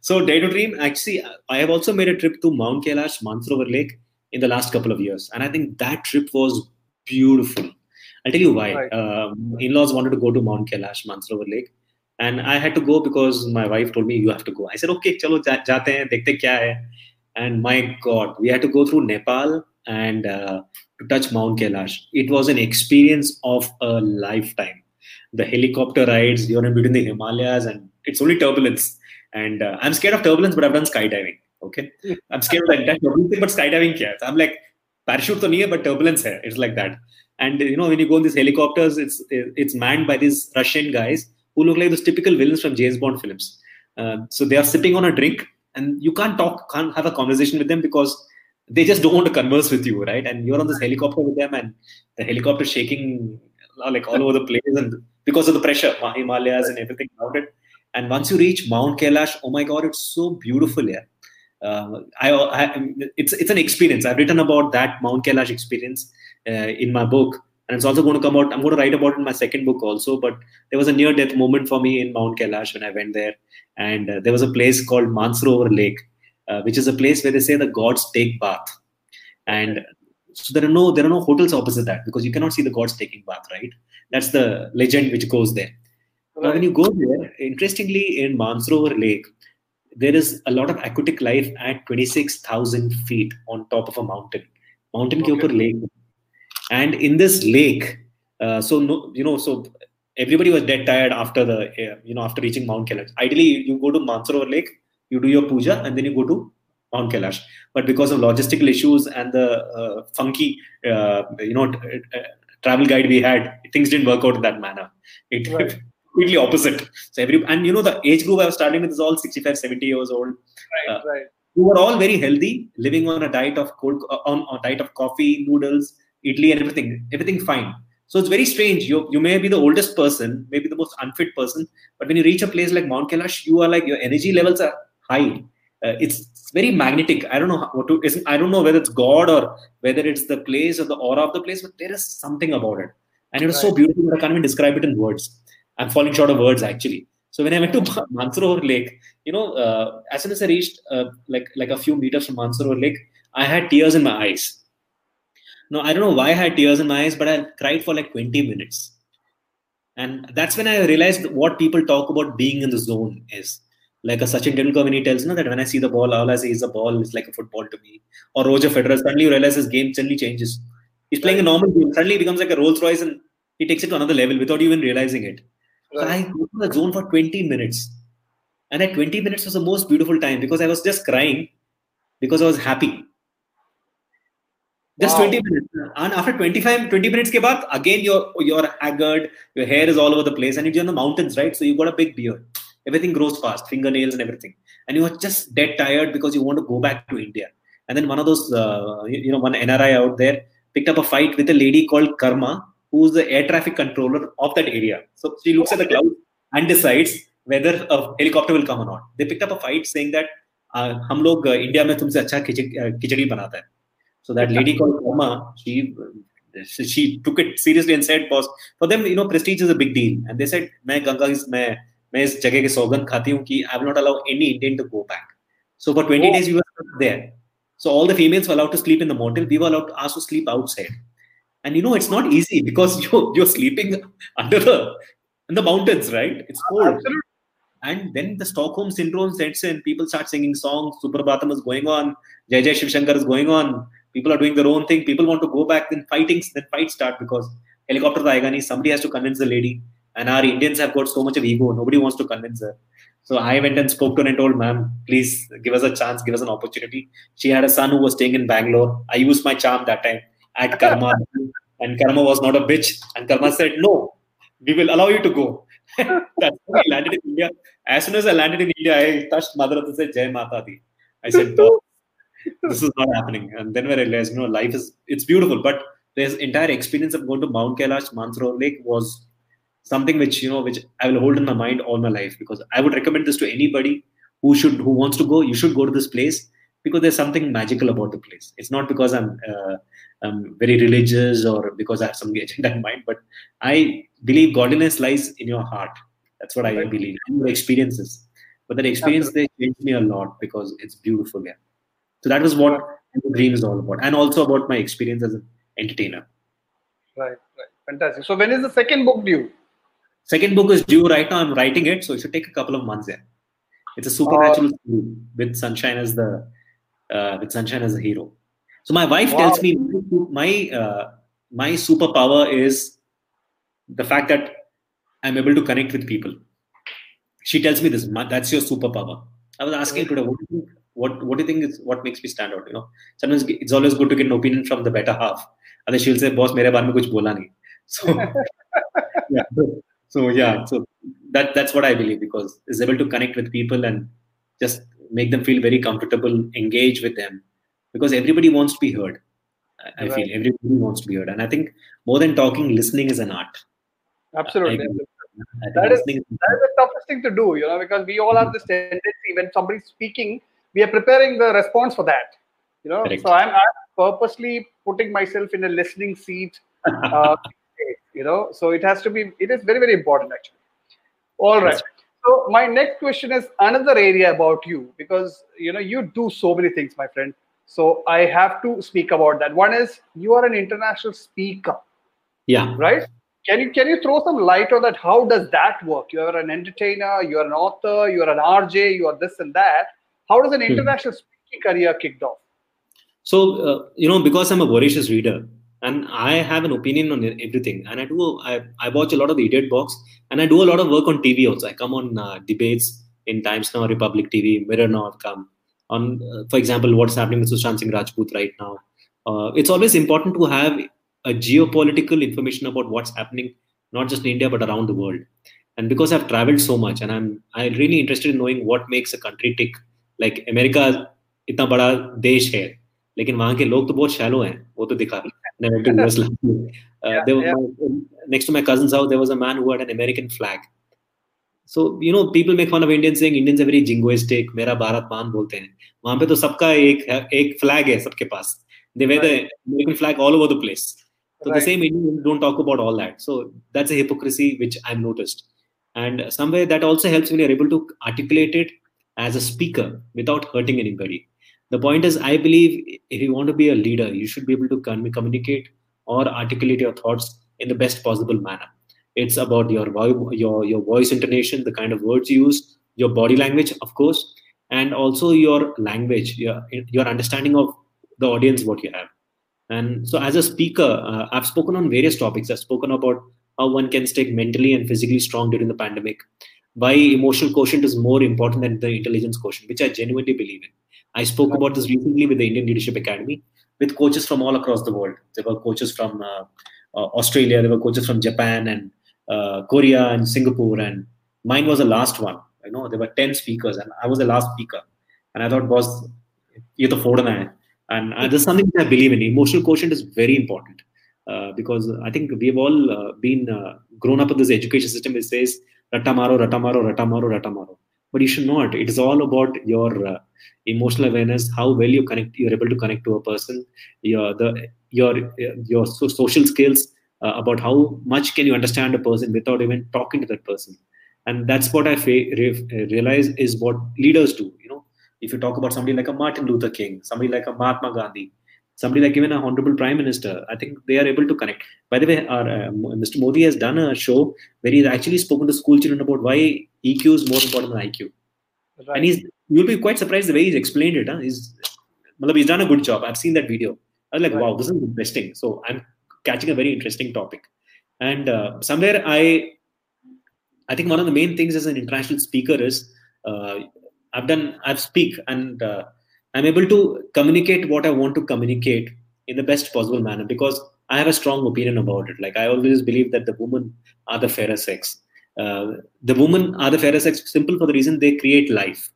so Dare to Dream. Actually, I have also made a trip to Mount Kailash, Mansarovar Lake in the last couple of years, and I think that trip was beautiful. I'll tell you why. Right. Um, in-laws wanted to go to Mount Kailash, Mansarovar Lake, and I had to go because my wife told me you have to go. I said okay, chalo ja- jate hain, dekhte kya hai. And my God, we had to go through Nepal and uh, to touch Mount Kailash. It was an experience of a lifetime. The helicopter rides, you're in between the Himalayas, and it's only turbulence. And uh, I'm scared of turbulence, but I've done skydiving. Okay, I'm scared of that entire turbulence, but skydiving, kya? I'm like parachute to nahi but turbulence hai. It's like that. And you know, when you go in these helicopters, it's it's manned by these Russian guys who look like those typical villains from James Bond films. Uh, so they are sipping on a drink, and you can't talk, can't have a conversation with them because they just don't want to converse with you, right? And you're on this helicopter with them, and the helicopter shaking like all over the place, and because of the pressure, Himalayas and everything around it. And once you reach Mount Kailash, oh my God, it's so beautiful here. Uh, I, I, it's it's an experience. I've written about that Mount Kailash experience uh, in my book. And it's also going to come out i'm going to write about it in my second book also but there was a near death moment for me in mount kailash when i went there. And uh, there was a place called mansarovar lake uh, which is a place where they say the gods take bath. And so there are no there are no hotels opposite that because you cannot see the gods taking bath right? That's the legend which goes there. Right. now when you go there interestingly in mansarovar lake there is a lot of aquatic life at 26000 feet on top of a mountain. Mountain okay. ke upar lake. And in this lake uh, so no, you know so everybody was dead tired after the uh, you know after reaching mount kailash. Ideally you go to mansarovar lake you do your puja and then you go to mount kailash. But because of logistical issues and the uh, funky uh, you know travel guide we had things didn't work out in that manner. It right. Completely opposite so every and you know the age group i was starting with is all 65 70 years old right, uh, right. who were all very healthy living on a diet of cold on a diet of coffee noodles Italy and everything, everything fine. So it's very strange. You you may be the oldest person, maybe the most unfit person, but when you reach a place like Mount Kailash, you are like your energy levels are high, uh, it's very magnetic. I don't know what to. I don't know whether it's God or whether it's the place or the aura of the place, but there is something about it, and it was right. so beautiful that I can't even describe it in words. I'm falling short of words actually. So when I went to Mansarovar Lake, you know, uh, as soon as I reached uh, like like a few meters from Mansarovar Lake, I had tears in my eyes. No, I don't know why I had tears in my eyes, but I cried for like 20 minutes. And that's when I realized what people talk about being in the zone is like a Sachin Tendulkar when he tells you know, that when I see the ball, all I see is a ball. It's like a football to me. Or Roger Federer, suddenly you realize his game suddenly changes. He's playing a normal game, suddenly becomes like a Rolls Royce and he takes it to another level without even realizing it. Right. I go to the zone for 20 minutes. And at 20 minutes was the most beautiful time because I was just crying because I was happy. Just wow. 20 minutes. And after 25, 20 minutes ke baad, again you're you're haggard, your hair is all over the place, and you're in the mountains, right? So you've got a big beard. Everything grows fast, fingernails and everything. And you are just dead tired because you want to go back to India. And then one of those, uh, you know, one NRI out there picked up a fight with a lady called Karma, who's the air traffic controller of that area. So she looks at the clouds and decides whether a helicopter will come or not. They picked up a fight saying that uh, हम लोग India में तुमसे अच्छा खिचड़ी बनाता है so that lady called Karma, she she took it seriously and said, "Boss, for them, you know, prestige is a big deal." And they said, "मैं Ganga is मैं मैं इस जगह के सौगंध खाती हूँ कि I will not allow any Indian to go back." So for 20 oh. days we were there. So all the females were allowed to sleep in the motel. We were allowed to ask to sleep outside. and you know, it's not easy because you're you're sleeping under the in the mountains, right? It's uh, cold. Absolutely. And then the Stockholm syndrome sets in. People start singing songs. Suprabhatam is going on. Jai Jai Shiv Shankar is going on people are doing their own thing people want to go back then fighting then fights start because helicopter aega somebody has to convince the lady and our indians have got so much of ego nobody wants to convince her so i went and spoke to her and told ma'am please give us a chance give us an opportunity she had a son who was staying in bangalore i used my charm that time at karma and karma was not a bitch and karma said no we will allow you to go that's why i landed in india as soon as i landed in india i touched mother and said jai mata di i said this is not happening. And then when I realized, you know, life is it's beautiful, but this entire experience of going to Mount Kailash, Mansarovar Lake was something which you know which I will hold in my mind all my life because I would recommend this to anybody who should who wants to go. You should go to this place because there's something magical about the place. It's not because I'm uh, I'm very religious or because I have some agenda in mind, but I believe godliness lies in your heart. That's what I believe. In your experiences, but that experience they changed me a lot because it's beautiful. Yeah. So that was what the dream is all about, and also about my experience as an entertainer. Right, right, fantastic. So when is the second book due? Second book is due right now. I'm writing it, so it should take a couple of months. Yeah, it's a supernatural uh, with Sunshine as the uh, with Sunshine as a hero. So my wife wow. tells me my uh, my superpower is the fact that I'm able to connect with people. She tells me this. That's your superpower. I was asking today, what do you think what what do you think is what makes me stand out you know sometimes it's always good to get an opinion from the better half and then she'll say boss mere baare mein kuch bola nahi so yeah so yeah so that that's what i believe because is able to connect with people and just make them feel very comfortable engage with them because everybody wants to be heard. I, right. feel everybody wants to be heard. And i think more than talking listening is an art. Absolutely. That is, that is the toughest thing to do, you know, because we all have this tendency when somebody's speaking, we are preparing the response for that you know. Correct. so I'm, I'm, purposely putting myself in a listening seat uh, you know so it has to be it is very very important actually. All right. So my next question is another area about you because you know you do so many things my friend so i have to speak about that one is you are an international speaker yeah right can you can you throw some light on that how does that work you're an entertainer you're an author you're an rj you are this and that how does an hmm. international hmm. speaking career kicked off? So, uh, you know, because I'm a voracious reader and I have an opinion on everything, and I do, I, I watch a lot of the Idiot Box and I do a lot of work on TV also. I come on uh, debates in Times Now, Republic TV, Mirror Now, I've come on, uh, for example, what's happening with Sushant Singh Rajput right now. Uh, it's always important to have a geopolitical information about what's happening, not just in India, but around the world. And because I've traveled so much and I'm, I'm really interested in knowing what makes a country tick like America इतना बड़ा देश है लेकिन वहां के लोग तो बहुत शैलो हैं वो तो दिखा next to my cousin's house there was a man who had an american flag so you know people make fun of Indians saying Indians are very jingoistic मेरा भारत मान बोलते हैं वहां पे तो सबका एक एक flag है सबके पास they wear right. the American flag all over the place so right. the same Indians don't talk about all that so that's a hypocrisy which I've noticed and somewhere that also helps when you're able to articulate it as a speaker without hurting anybody the point is I believe if you want to be a leader you should be able to communicate or articulate your thoughts in the best possible manner it's about your your your voice intonation the kind of words you use your body language of course and also your language your your understanding of the audience what you have. And so as a speaker uh, i've spoken on various topics. I've spoken about how one can stay mentally and physically strong during the pandemic why emotional quotient is more important than the intelligence quotient which i genuinely believe in. I spoke about this recently with the indian leadership academy with coaches from all across the world. There were coaches from uh, uh, australia there were coaches from japan and uh, Korea and Singapore, and mine was the last one. You know, there were ten speakers, and I was the last speaker. And I thought, boss, you're the fourth And uh, there's something I believe in. Emotional quotient is very important uh, because I think we've all uh, been uh, grown up in this education system. It says ratamaro, ratamaro, ratamaro, ratamaro. But you should not. It is all about your uh, emotional awareness, how well you connect, you're able to connect to a person, your the your your social skills, uh, about how much can you understand a person without even talking to that person. And that's what i fa- re- realize is what leaders do you know. If you talk about somebody like a martin luther king somebody like a mahatma gandhi somebody like even a honorable prime minister i think they are able to connect. By the way our, uh, mr modi has done a show where he's actually spoken to school children about why eq is more important than iq right. and he's you'll be quite surprised the way he's explained it huh? he's he's done a good job. I've seen that video. I was like right. wow this is interesting. So i'm catching a very interesting topic. And uh, somewhere I, I think one of the main things as an international speaker is uh, I've done I've speak and uh, I'm able to communicate what I want to communicate in the best possible manner because I have a strong opinion about it. Like I always believe that the women are the fairer sex. Uh, the women are the fairer sex simple for the reason they create life,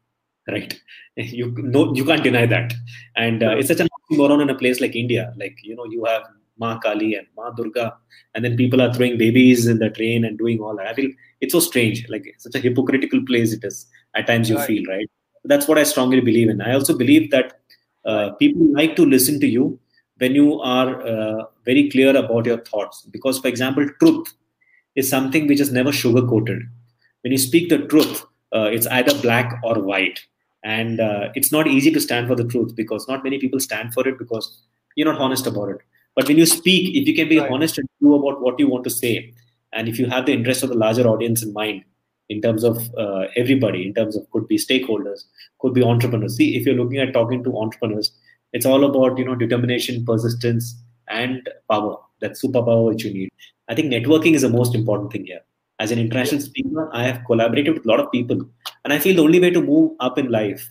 right? You no, you can't deny that. And uh, it's such an oxymoron in a place like India. Like you know, you have Ma Kali and Ma Durga, and then people are throwing babies in the train and doing all that. I feel it's so strange, like such a hypocritical place it is. At times you right. feel right. That's what I strongly believe in. I also believe that uh, people like to listen to you when you are uh, very clear about your thoughts. Because, for example, truth is something which is never sugar coated. When you speak the truth, uh, it's either black or white and uh, it's not easy to stand for the truth because not many people stand for it because you're not honest about it but when you speak, if you can be right. honest and true about what you want to say, and if you have the interest of the larger audience in mind, in terms of uh, everybody, in terms of could be stakeholders, could be entrepreneurs. See, if you're looking at talking to entrepreneurs, it's all about you know determination, persistence, and power. That superpower which you need. I think networking is the most important thing here. As an international speaker, I have collaborated with a lot of people, and I feel the only way to move up in life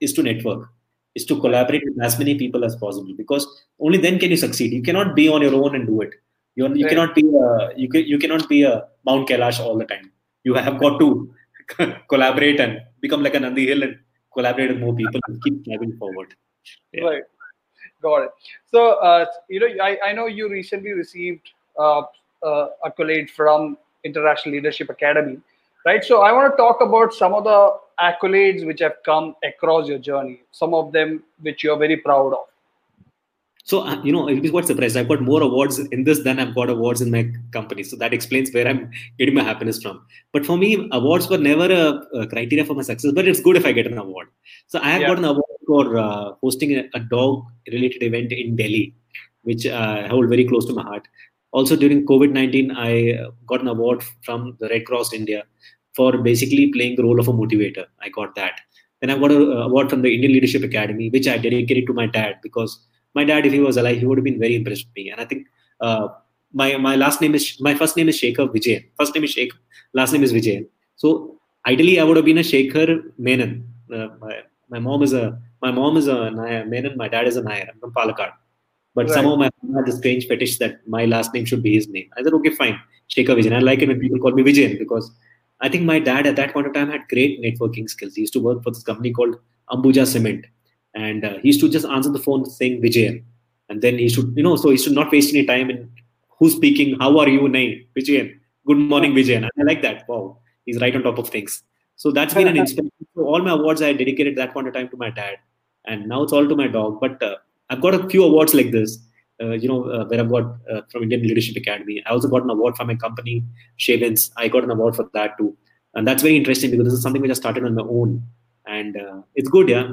is to network is to collaborate with as many people as possible because only then can you succeed. You cannot be on your own and do it. You, you right. cannot be a, you, can, you cannot be a mount kailash all the time. You have got to collaborate and become like a nandi hill and collaborate with more people and keep moving forward. Yeah. right. Got it. So uh, you know I, I know you recently received uh, uh, accolade from international leadership academy right? So i want to talk about some of the accolades which have come across your journey some of them which you're very proud of. So uh, you know it was quite surprised. I've got more awards in this than i've got awards in my company. So that explains where i'm getting my happiness from. But for me awards were never a, a criteria for my success but it's good if i get an award. So i have yeah. got an award for uh, hosting a, a, dog related event in delhi which uh, i hold very close to my heart also during covid-19 i got an award from the red cross india for basically playing the role of a motivator. I got that. Then I got an award from the Indian Leadership Academy, which I dedicated to my dad because my dad, if he was alive, he would have been very impressed with me. And I think uh, my my last name is my first name is Shekhar Vijayan. First name is Shekhar, last name is Vijayan. So ideally, I would have been a Shekhar Menon. Uh, my, my mom is a my mom is a Nair, Menon. My dad is a Nair. I'm from Palakkad. But right. somehow my mom had this strange fetish that my last name should be his name. I said, okay, fine, Shekhar Vijayan. I like it when people call me Vijayan because I think my dad at that point of time had great networking skills. He used to work for this company called Ambuja Cement, and uh, he used to just answer the phone saying Vijayan, and then he should, you know, so he should not waste any time in who's speaking, how are you, Nay, Vijayan, good morning, Vijayan. And I like that. Wow, he's right on top of things. So that's been an inspiration. So all my awards I dedicated that point of time to my dad, and now it's all to my dog. But uh, I've got a few awards like this. Uh, you know, uh, where I've got uh, from Indian Leadership Academy. I also got an award from my company, Shavens. I got an award for that too, and that's very interesting because this is something which I started on my own, and uh, it's good. Yeah,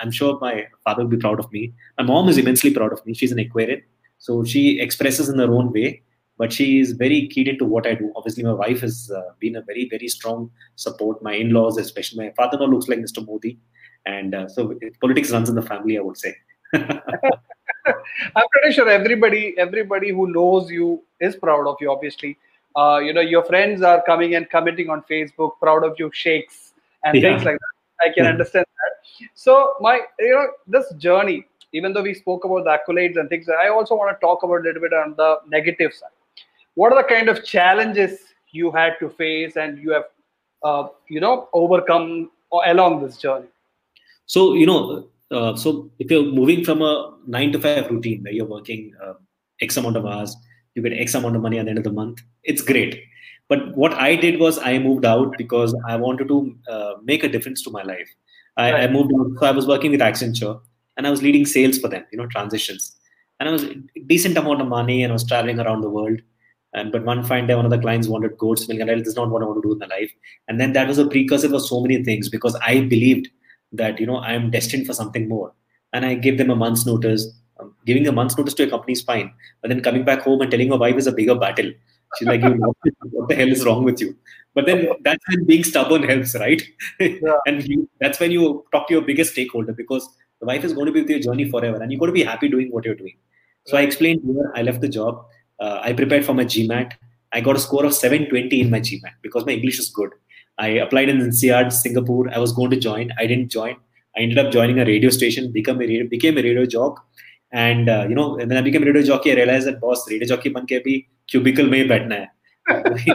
I'm sure my father will be proud of me. My mom is immensely proud of me. She's an Aquarian, so she expresses in her own way but she is very keyed into what I do. Obviously, my wife has uh, been a very, very strong support. My in-laws, especially my father-in-law, looks like Mr. Modi, and uh, so politics runs in the family. I would say. I'm pretty sure everybody, everybody who knows you is proud of you. Obviously, uh, you know your friends are coming and commenting on Facebook, proud of you, shakes and yeah. things like that. I can yeah. understand that. So my, you know, this journey, even though we spoke about the accolades and things, I also want to talk about a little bit on the negative side what are the kind of challenges you had to face and you have uh, you know overcome along this journey so you know uh, so if you're moving from a nine to five routine where you're working uh, x amount of hours you get x amount of money at the end of the month it's great but what i did was i moved out because i wanted to uh, make a difference to my life I, right. I moved out so i was working with accenture and i was leading sales for them you know transitions and i was decent amount of money and i was traveling around the world and but one fine day, one of the clients wanted goat's milk, and I this is not what I want to do in my life. And then that was a precursor for so many things because I believed that you know I am destined for something more, and I give them a month's notice. Um, giving a month's notice to a company is fine, but then coming back home and telling your wife is a bigger battle. She's like, "What the hell is wrong with you?" But then that's when being stubborn helps, right? Yeah. and you, that's when you talk to your biggest stakeholder because the wife is going to be with your journey forever, and you got to be happy doing what you're doing. So I explained here, I left the job uh, I prepared for my GMAT. I got a score of 720 in my GMAT because my English is good. I applied in INSEAD, Singapore. I was going to join. I didn't join. I ended up joining a radio station, become a radio, became a radio jock. And uh, you know, when I became a radio jockey, I realized that boss, radio jockey ban ke bhi cubicle mein baithna hai.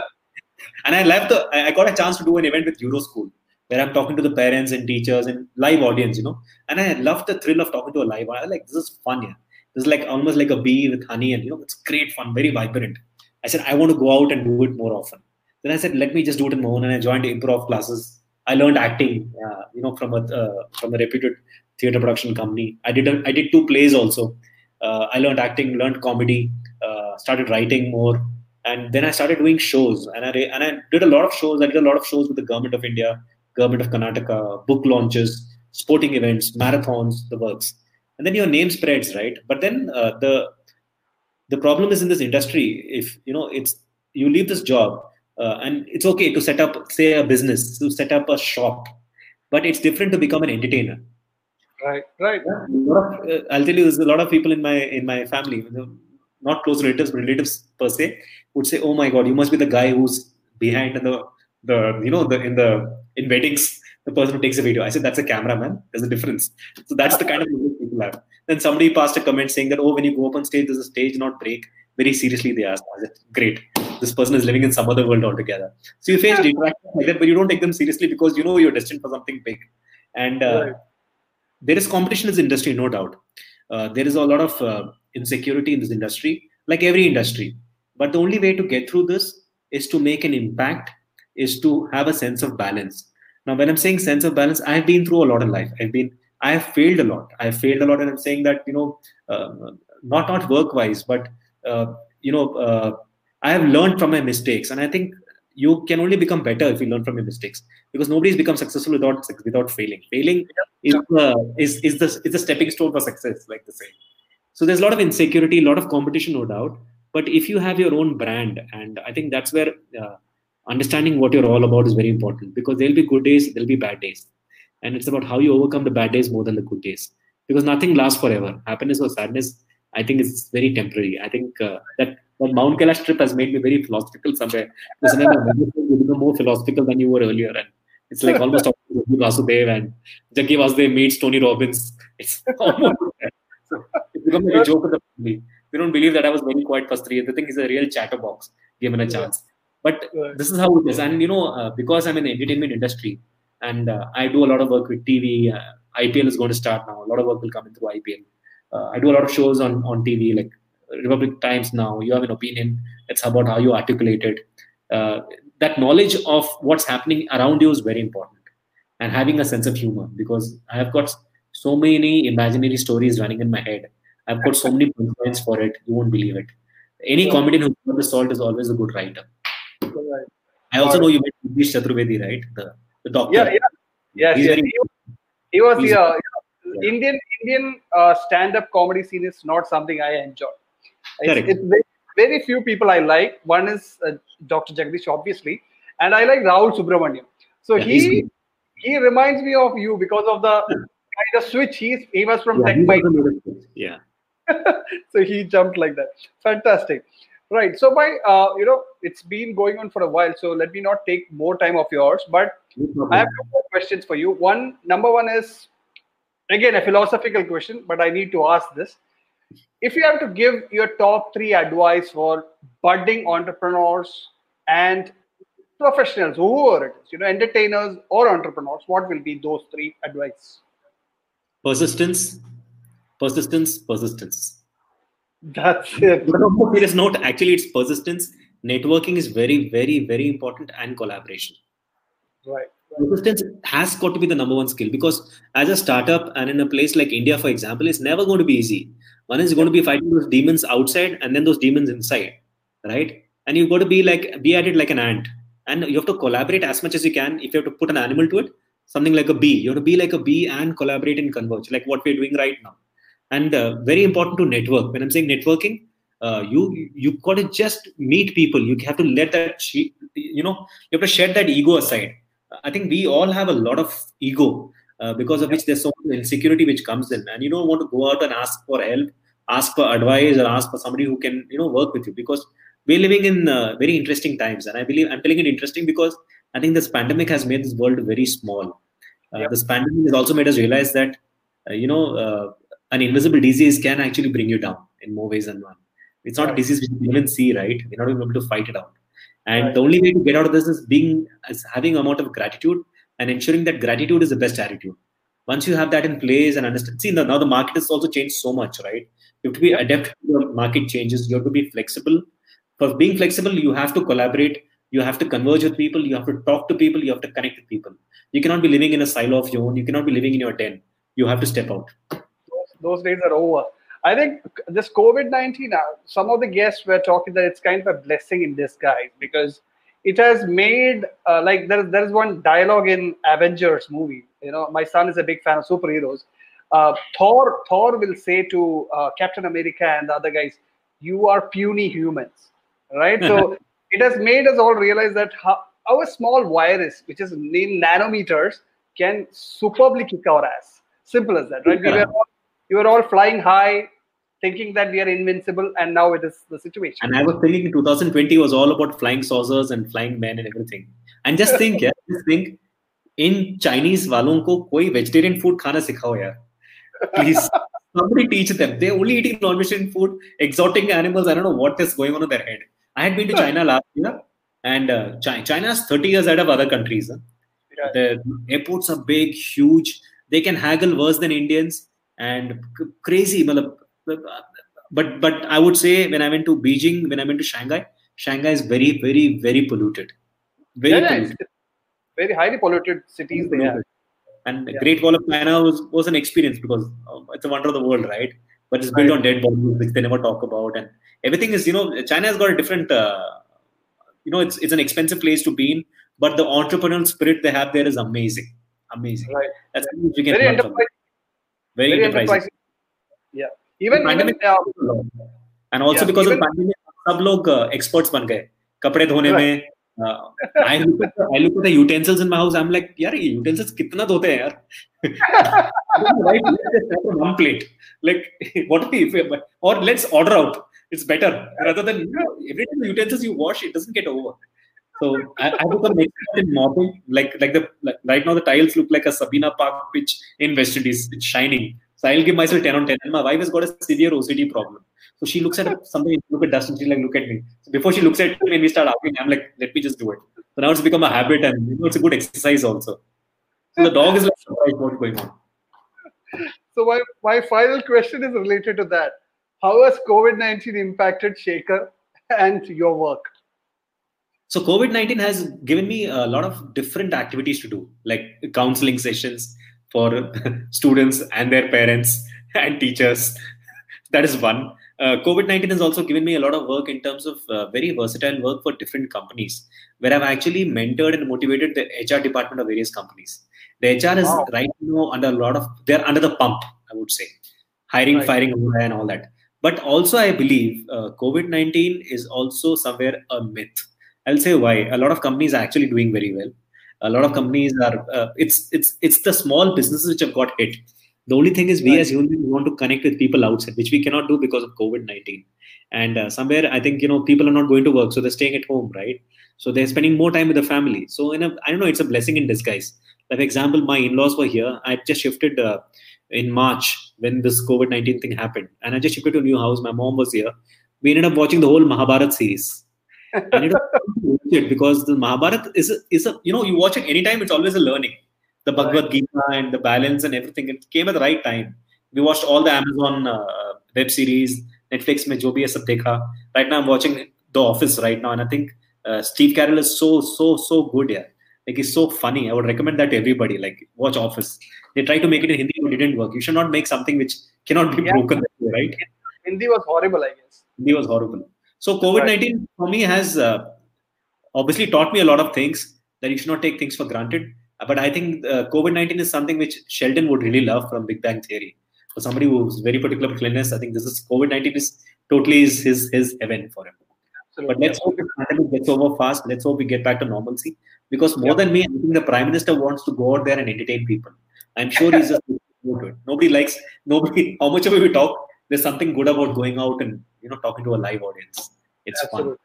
and I left the. I got a chance to do an event with Euro School where I'm talking to the parents and teachers and live audience, you know. And I loved the thrill of talking to a live. Was like, this is fun, yeah. This is like almost like a bee with honey, and you know, it's great fun, very vibrant. I said, I want to go out and do it more often. Then I said, let me just do it in my own, and I joined improv classes. I learned acting, uh, you know, from a uh, from a reputed theater production company. I did a, I did two plays also. Uh, I learned acting, learned comedy, uh, started writing more, and then I started doing shows. And I and I did a lot of shows. I did a lot of shows with the government of India, government of Karnataka, book launches, sporting events, marathons, the works and then your name spreads right but then uh, the the problem is in this industry if you know it's you leave this job uh, and it's okay to set up say a business to set up a shop but it's different to become an entertainer right right of, uh, i'll tell you there's a lot of people in my in my family not close relatives but relatives per se would say oh my god you must be the guy who's behind the the you know the in the in weddings the person who takes a video. I said, that's a cameraman. There's a difference. So that's the kind of people have. Then somebody passed a comment saying that, oh, when you go up on stage, there's a stage, not break. Very seriously, they asked. I said, great. This person is living in some other world altogether. So you face interactions like that, but you don't take them seriously because you know you're destined for something big. And uh, right. there is competition in this industry, no doubt. Uh, there is a lot of uh, insecurity in this industry, like every industry. But the only way to get through this is to make an impact, is to have a sense of balance now, when I'm saying sense of balance, I've been through a lot in life. I've been, I have failed a lot. I've failed a lot, and I'm saying that you know, uh, not not work wise, but uh, you know, uh, I have learned from my mistakes, and I think you can only become better if you learn from your mistakes because nobody's become successful without without failing. Failing is uh, is is the is a stepping stone for success, like the saying. So there's a lot of insecurity, a lot of competition, no doubt. But if you have your own brand, and I think that's where uh, understanding what you're all about is very important because there'll be good days, there'll be bad days. And it's about how you overcome the bad days more than the good days. Because nothing lasts forever. Happiness or sadness, I think, is very temporary. I think uh, that, that Mount Kailash trip has made me very philosophical somewhere. Because you become more philosophical than you were earlier. And it's like almost Vasudev and Jaggi Vasudev meets Tony Robbins. It's almost it's become like a joke of the family. We don't believe that I was very quiet for three years. The thing is a real chatterbox given a chance. But this is how it is. And, you know, uh, because I'm in the entertainment industry and uh, I do a lot of work with TV, uh, IPL is going to start now. A lot of work will come in through IPL. Uh, I do a lot of shows on, on TV, like Republic Times now. You have an opinion. It's about how you articulate it. Uh, that knowledge of what's happening around you is very important and having a sense of humor because i have got so many imaginary stories running in my head i've got so many points for it you won't believe it any comedian who's got the salt is always a good writer Right. i also know you met Jagdish chaturvedi right the, the doctor Yeah, yeah, yes, yes. very- He, was- he was yeah, yeah. Indian Indian uh, stand-up comedy scene is not something I enjoy. Correct. It's, it's very, very few people I like. One is uh, Dr. Jagdish, obviously, and I like Rahul Subramanian. So Yeah, he he reminds me of you because of the kind of switch. He's he was from Yeah, Tech he's Bite, also made a- yeah so he jumped like that. Fantastic. Right. So by uh, you know, it's been going on for a while. So let me not take more time of yours, but No. I have two more questions for you. One, number one is again a philosophical question, but I need to ask this. If you have to give your top three advice for budding entrepreneurs and professionals, whoever it is, you know, entertainers or entrepreneurs, what will be those three advice? persistence persistence persistence That's it. but on a serious note actually it's persistence networking is very very very important and collaboration Right. persistence has got to be the number one skill because as a startup and in a place like india for example it's never going to be easy one is going to be fighting those demons outside and then those demons inside right? And you've got to be like be at it like an ant. And you have to collaborate as much as you can. If you have to put an animal to it something like a bee. You have to be like a bee and collaborate and converge like what we're doing right now. And uh, very important to network. When i'm saying networking uh, you you got to just meet people. You have to let that you know you have to shed that ego aside. I think we all have a lot of ego uh, because of which there's so much insecurity which comes in and you don't want to go out and ask for help ask for advice or ask for somebody who can you know work with you because we're living in uh, very interesting times. And i believe i'm telling it interesting because i think this pandemic has made this world very small. Uh, Yep. this pandemic has also made us realize that uh, you know uh, an invisible disease can actually bring you down in more ways than one. It's not a disease which you can even see right? We're not even able to fight it out. And Right. the only way to get out of this is being is having amount of gratitude and ensuring that gratitude is the best attitude. Once you have that in place and understand see now now the market has also changed so much right? You have to be adept to the market changes. You have to be flexible. For being flexible you have to collaborate. You have to converge with people. You have to talk to people. You have to connect with people. You cannot be living in a silo of your own. You cannot be living in your den. You have to step out. Those, those days are over. I think this COVID 19, uh, some of the guests were talking that it's kind of a blessing in disguise because it has made, uh, like, there, there is one dialogue in Avengers movie. You know, my son is a big fan of superheroes. Uh, Thor, Thor will say to uh, Captain America and the other guys, "You are puny humans," right? so it has made us all realize that how, our small virus, which is in nanometers, can superbly kick our ass. Simple as that, right? We were all, we were all flying high, thinking that we are invincible, and now it is the situation. and i was thinking 2020 was all about flying saucers and flying men and everything. And just think yeah just think in chinese walon ko koi vegetarian food khana sikhao yaar. Please somebody teach them. They're only eating non-vegetarian food exotic animals. I don't know what is going on in their head. I had been to china last year and uh, Chi- china's 30 years ahead of other countries huh? Yeah. the airports are big huge. They can haggle worse than indians and c- crazy malab, but but i would say when i went to beijing when i went to shanghai shanghai is very very very polluted very Yeah, yeah, polluted very highly polluted cities they have. and Yeah. Great Wall of China was, was an experience because um, it's a wonder of the world, right? But it's built Right. on dead bodies, which they never talk about, and everything is, you know, China has got a different, uh, you know, it's it's an expensive place to be in, but the entrepreneurial spirit they have there is amazing, amazing. Right. That's we can Very learn enterprising. Very, Very enterprising. enterprising. Yeah. Even, even Pandemic- uh, and also Yeah, because even- of pandemic, सब लोग experts बन गए कपड़े धोने Right. में uh, I look at the, I look at the utensils in my house. I'm like, यार ये utensils कितना धोते हैं यार? right? Let's just have one plate. Like, what if, or let's order out. It's better rather than you know, every time the utensils you wash, it doesn't get over. So I, I become expert in mopping. Like like the like, right now the tiles look like a Sabina Park pitch in West Indies. It's shining. So I'll give myself 10 on 10. And my wife has got a severe OCD problem. So she looks at hmm. something, look at dust, and she's like, look at me. So before she looks at me and we start arguing, I'm like, let me just do it. So now it's become a habit and you know, it's a good exercise also. So the dog is like, what's going on. so my, my final question is related to that. How has COVID 19 impacted Shekhar and your work? So COVID nineteen has given me a lot of different activities to do, like counseling sessions for students and their parents and teachers. that is one. Uh, COVID 19 has also given me a lot of work in terms of uh, very versatile work for different companies, where I've actually mentored and motivated the HR department of various companies. The HR is Wow. right now under a lot of, they're under the pump, I would say, hiring, Right. firing, and all that. But also, I believe uh, COVID 19 is also somewhere a myth. I'll say why. A lot of companies are actually doing very well. A lot of companies are, uh, it's, it's, it's the small businesses which have got hit. The only thing is we Right. as humans we want to connect with people outside which we cannot do because of covid-19 and uh, somewhere i think you know people are not going to work so they're staying at home right? So they're spending more time with the family. So in a i don't know it's a blessing in disguise. Like example my in-laws were here. I just shifted uh, in march when this covid-19 thing happened and i just shifted to a new house. My mom was here. We ended up watching the whole mahabharat series and it was fun to watch it because the mahabharat is a, is a you know you watch it anytime it's always a learning the Bhagavad Gita and the balance and everything. It came at the right time. We watched all the Amazon uh, web series, Netflix mein jo bhi hai sab dekha. Right now I'm watching The Office right now, and I think uh, Steve Carell is so so so good here. Like he's so funny. I would recommend that to everybody. Like watch Office. They tried to make it in Hindi, but it didn't work. You should not make something which cannot be Yeah. broken, right? Hindi was horrible, I guess. Hindi was horrible. So COVID nineteen for me has uh, obviously taught me a lot of things that you should not take things for granted. But I think uh, COVID nineteen is something which Sheldon would really love from Big Bang Theory. For somebody who's very particular with cleanliness, I think this is COVID nineteen is totally is his his heaven for him. But let's hope the pandemic gets over fast. Let's hope we get back to normalcy. Because more than me, I think the prime minister wants to go out there and entertain people. I'm sure he's just. Nobody likes nobody. How much ever we talk, there's something good about going out and you know talking to a live audience. It's fun.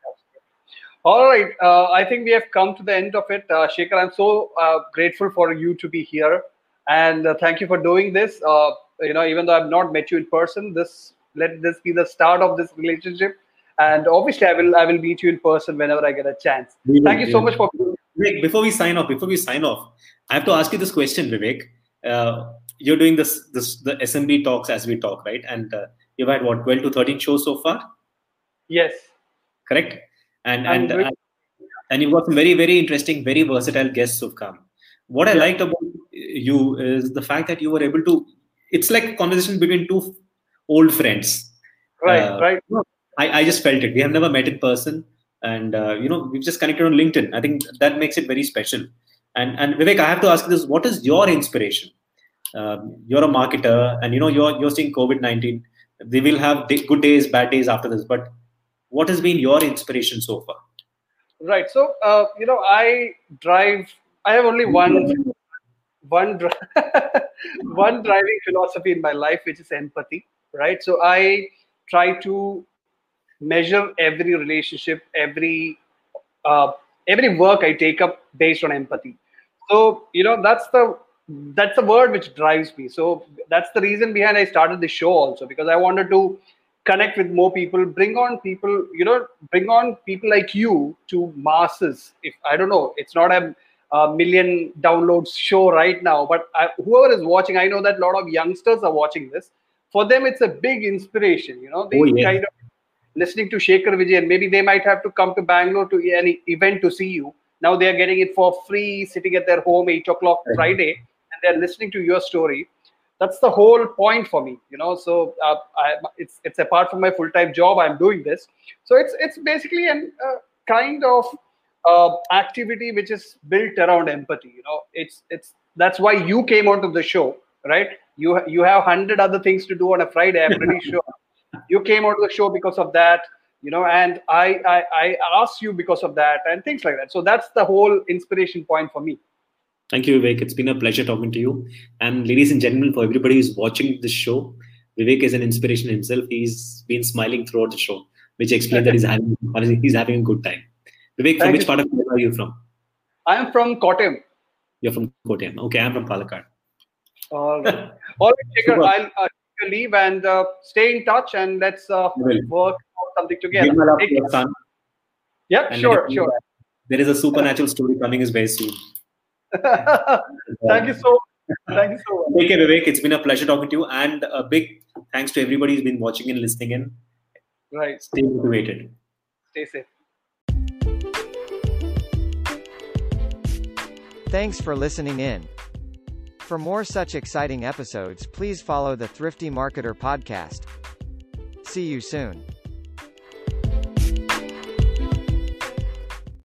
All right. Uh, I think we have come to the end of it. Uh, Shekhar, I'm so uh, grateful for you to be here. And uh, thank you for doing this. Uh, you know, even though I've not met you in person, this let this be the start of this relationship. And obviously, I will I will meet you in person whenever I get a chance. We Thank you we so much for Vivek, before we sign off, before we sign off, I have to ask you this question, Vivek. Uh, you're doing this, this the SMB talks as we talk, right? And uh, you've had what 12 to 13 shows so far, yes. Correct? And I'm and uh, and you've got some very very interesting, very versatile guests who've come. What I liked about you is the fact that you were able to. It's like a conversation between two old friends. Right. Uh, right. I, I just felt it. We have never met in person, and uh, you know we've just connected on LinkedIn. I think that makes it very special. And and Vivek, I have to ask you this: What is your inspiration? Um, you're a marketer, and you know you're you're seeing COVID nineteen. We will have day, good days, bad days after this. But what has been your inspiration so far? Right. So, uh, you know, I drive. I have only one one dri- one driving philosophy in my life, which is empathy. Right. So I try to measure every relationship, every uh, every work I take up based on empathy. So you know, that's the that's the word which drives me. So that's the reason behind I started the show also because I wanted to connect with more people bring on people you know bring on people like you to masses if i don't know it's not a, a million downloads show right now but I, whoever is watching i know that a lot of youngsters are watching this for them it's a big inspiration you know they Oh, yeah. kind of listening to Shekhar Vijay, and maybe they might have to come to Bangalore to any event to see you now they are getting it for free sitting at their home 8 o'clock Right. Friday and they're listening to your story that's the whole point for me you know? So uh, I, it's it's apart from my full-time job i'm doing this. So it's it's basically an uh, kind of uh, activity which is built around empathy you know? It's it's that's why you came onto the show right? You you have 100 other things to do on a friday i'm pretty sure. You came onto the show because of that you know? And I, I i asked you because of that and things like that. So that's the whole inspiration point for me Thank you, Vivek. It's been a pleasure talking to you. And ladies and gentlemen, for everybody who's watching this show, Vivek is an inspiration himself. He's been smiling throughout the show, which explains that he's having he's having a good time. Vivek, from Thank which you. part of India are you from? i am from kottayam You're from Kottayam. Okay, I'm from Palakkad. All right. All right, Shekhar. I'll uh, leave and uh, stay in touch and let's uh, work on something Give together. my love to your son. Yep, and sure, let him know sure. There is a supernatural story coming his way soon. thank you so thank you so much. Take care, Vivek. It's been a pleasure talking to you, and a big thanks to everybody who's been watching and listening in. Right. Stay motivated. Stay safe. Thanks for listening in. For more such exciting episodes, please follow the Thrifty Marketer podcast. See you soon.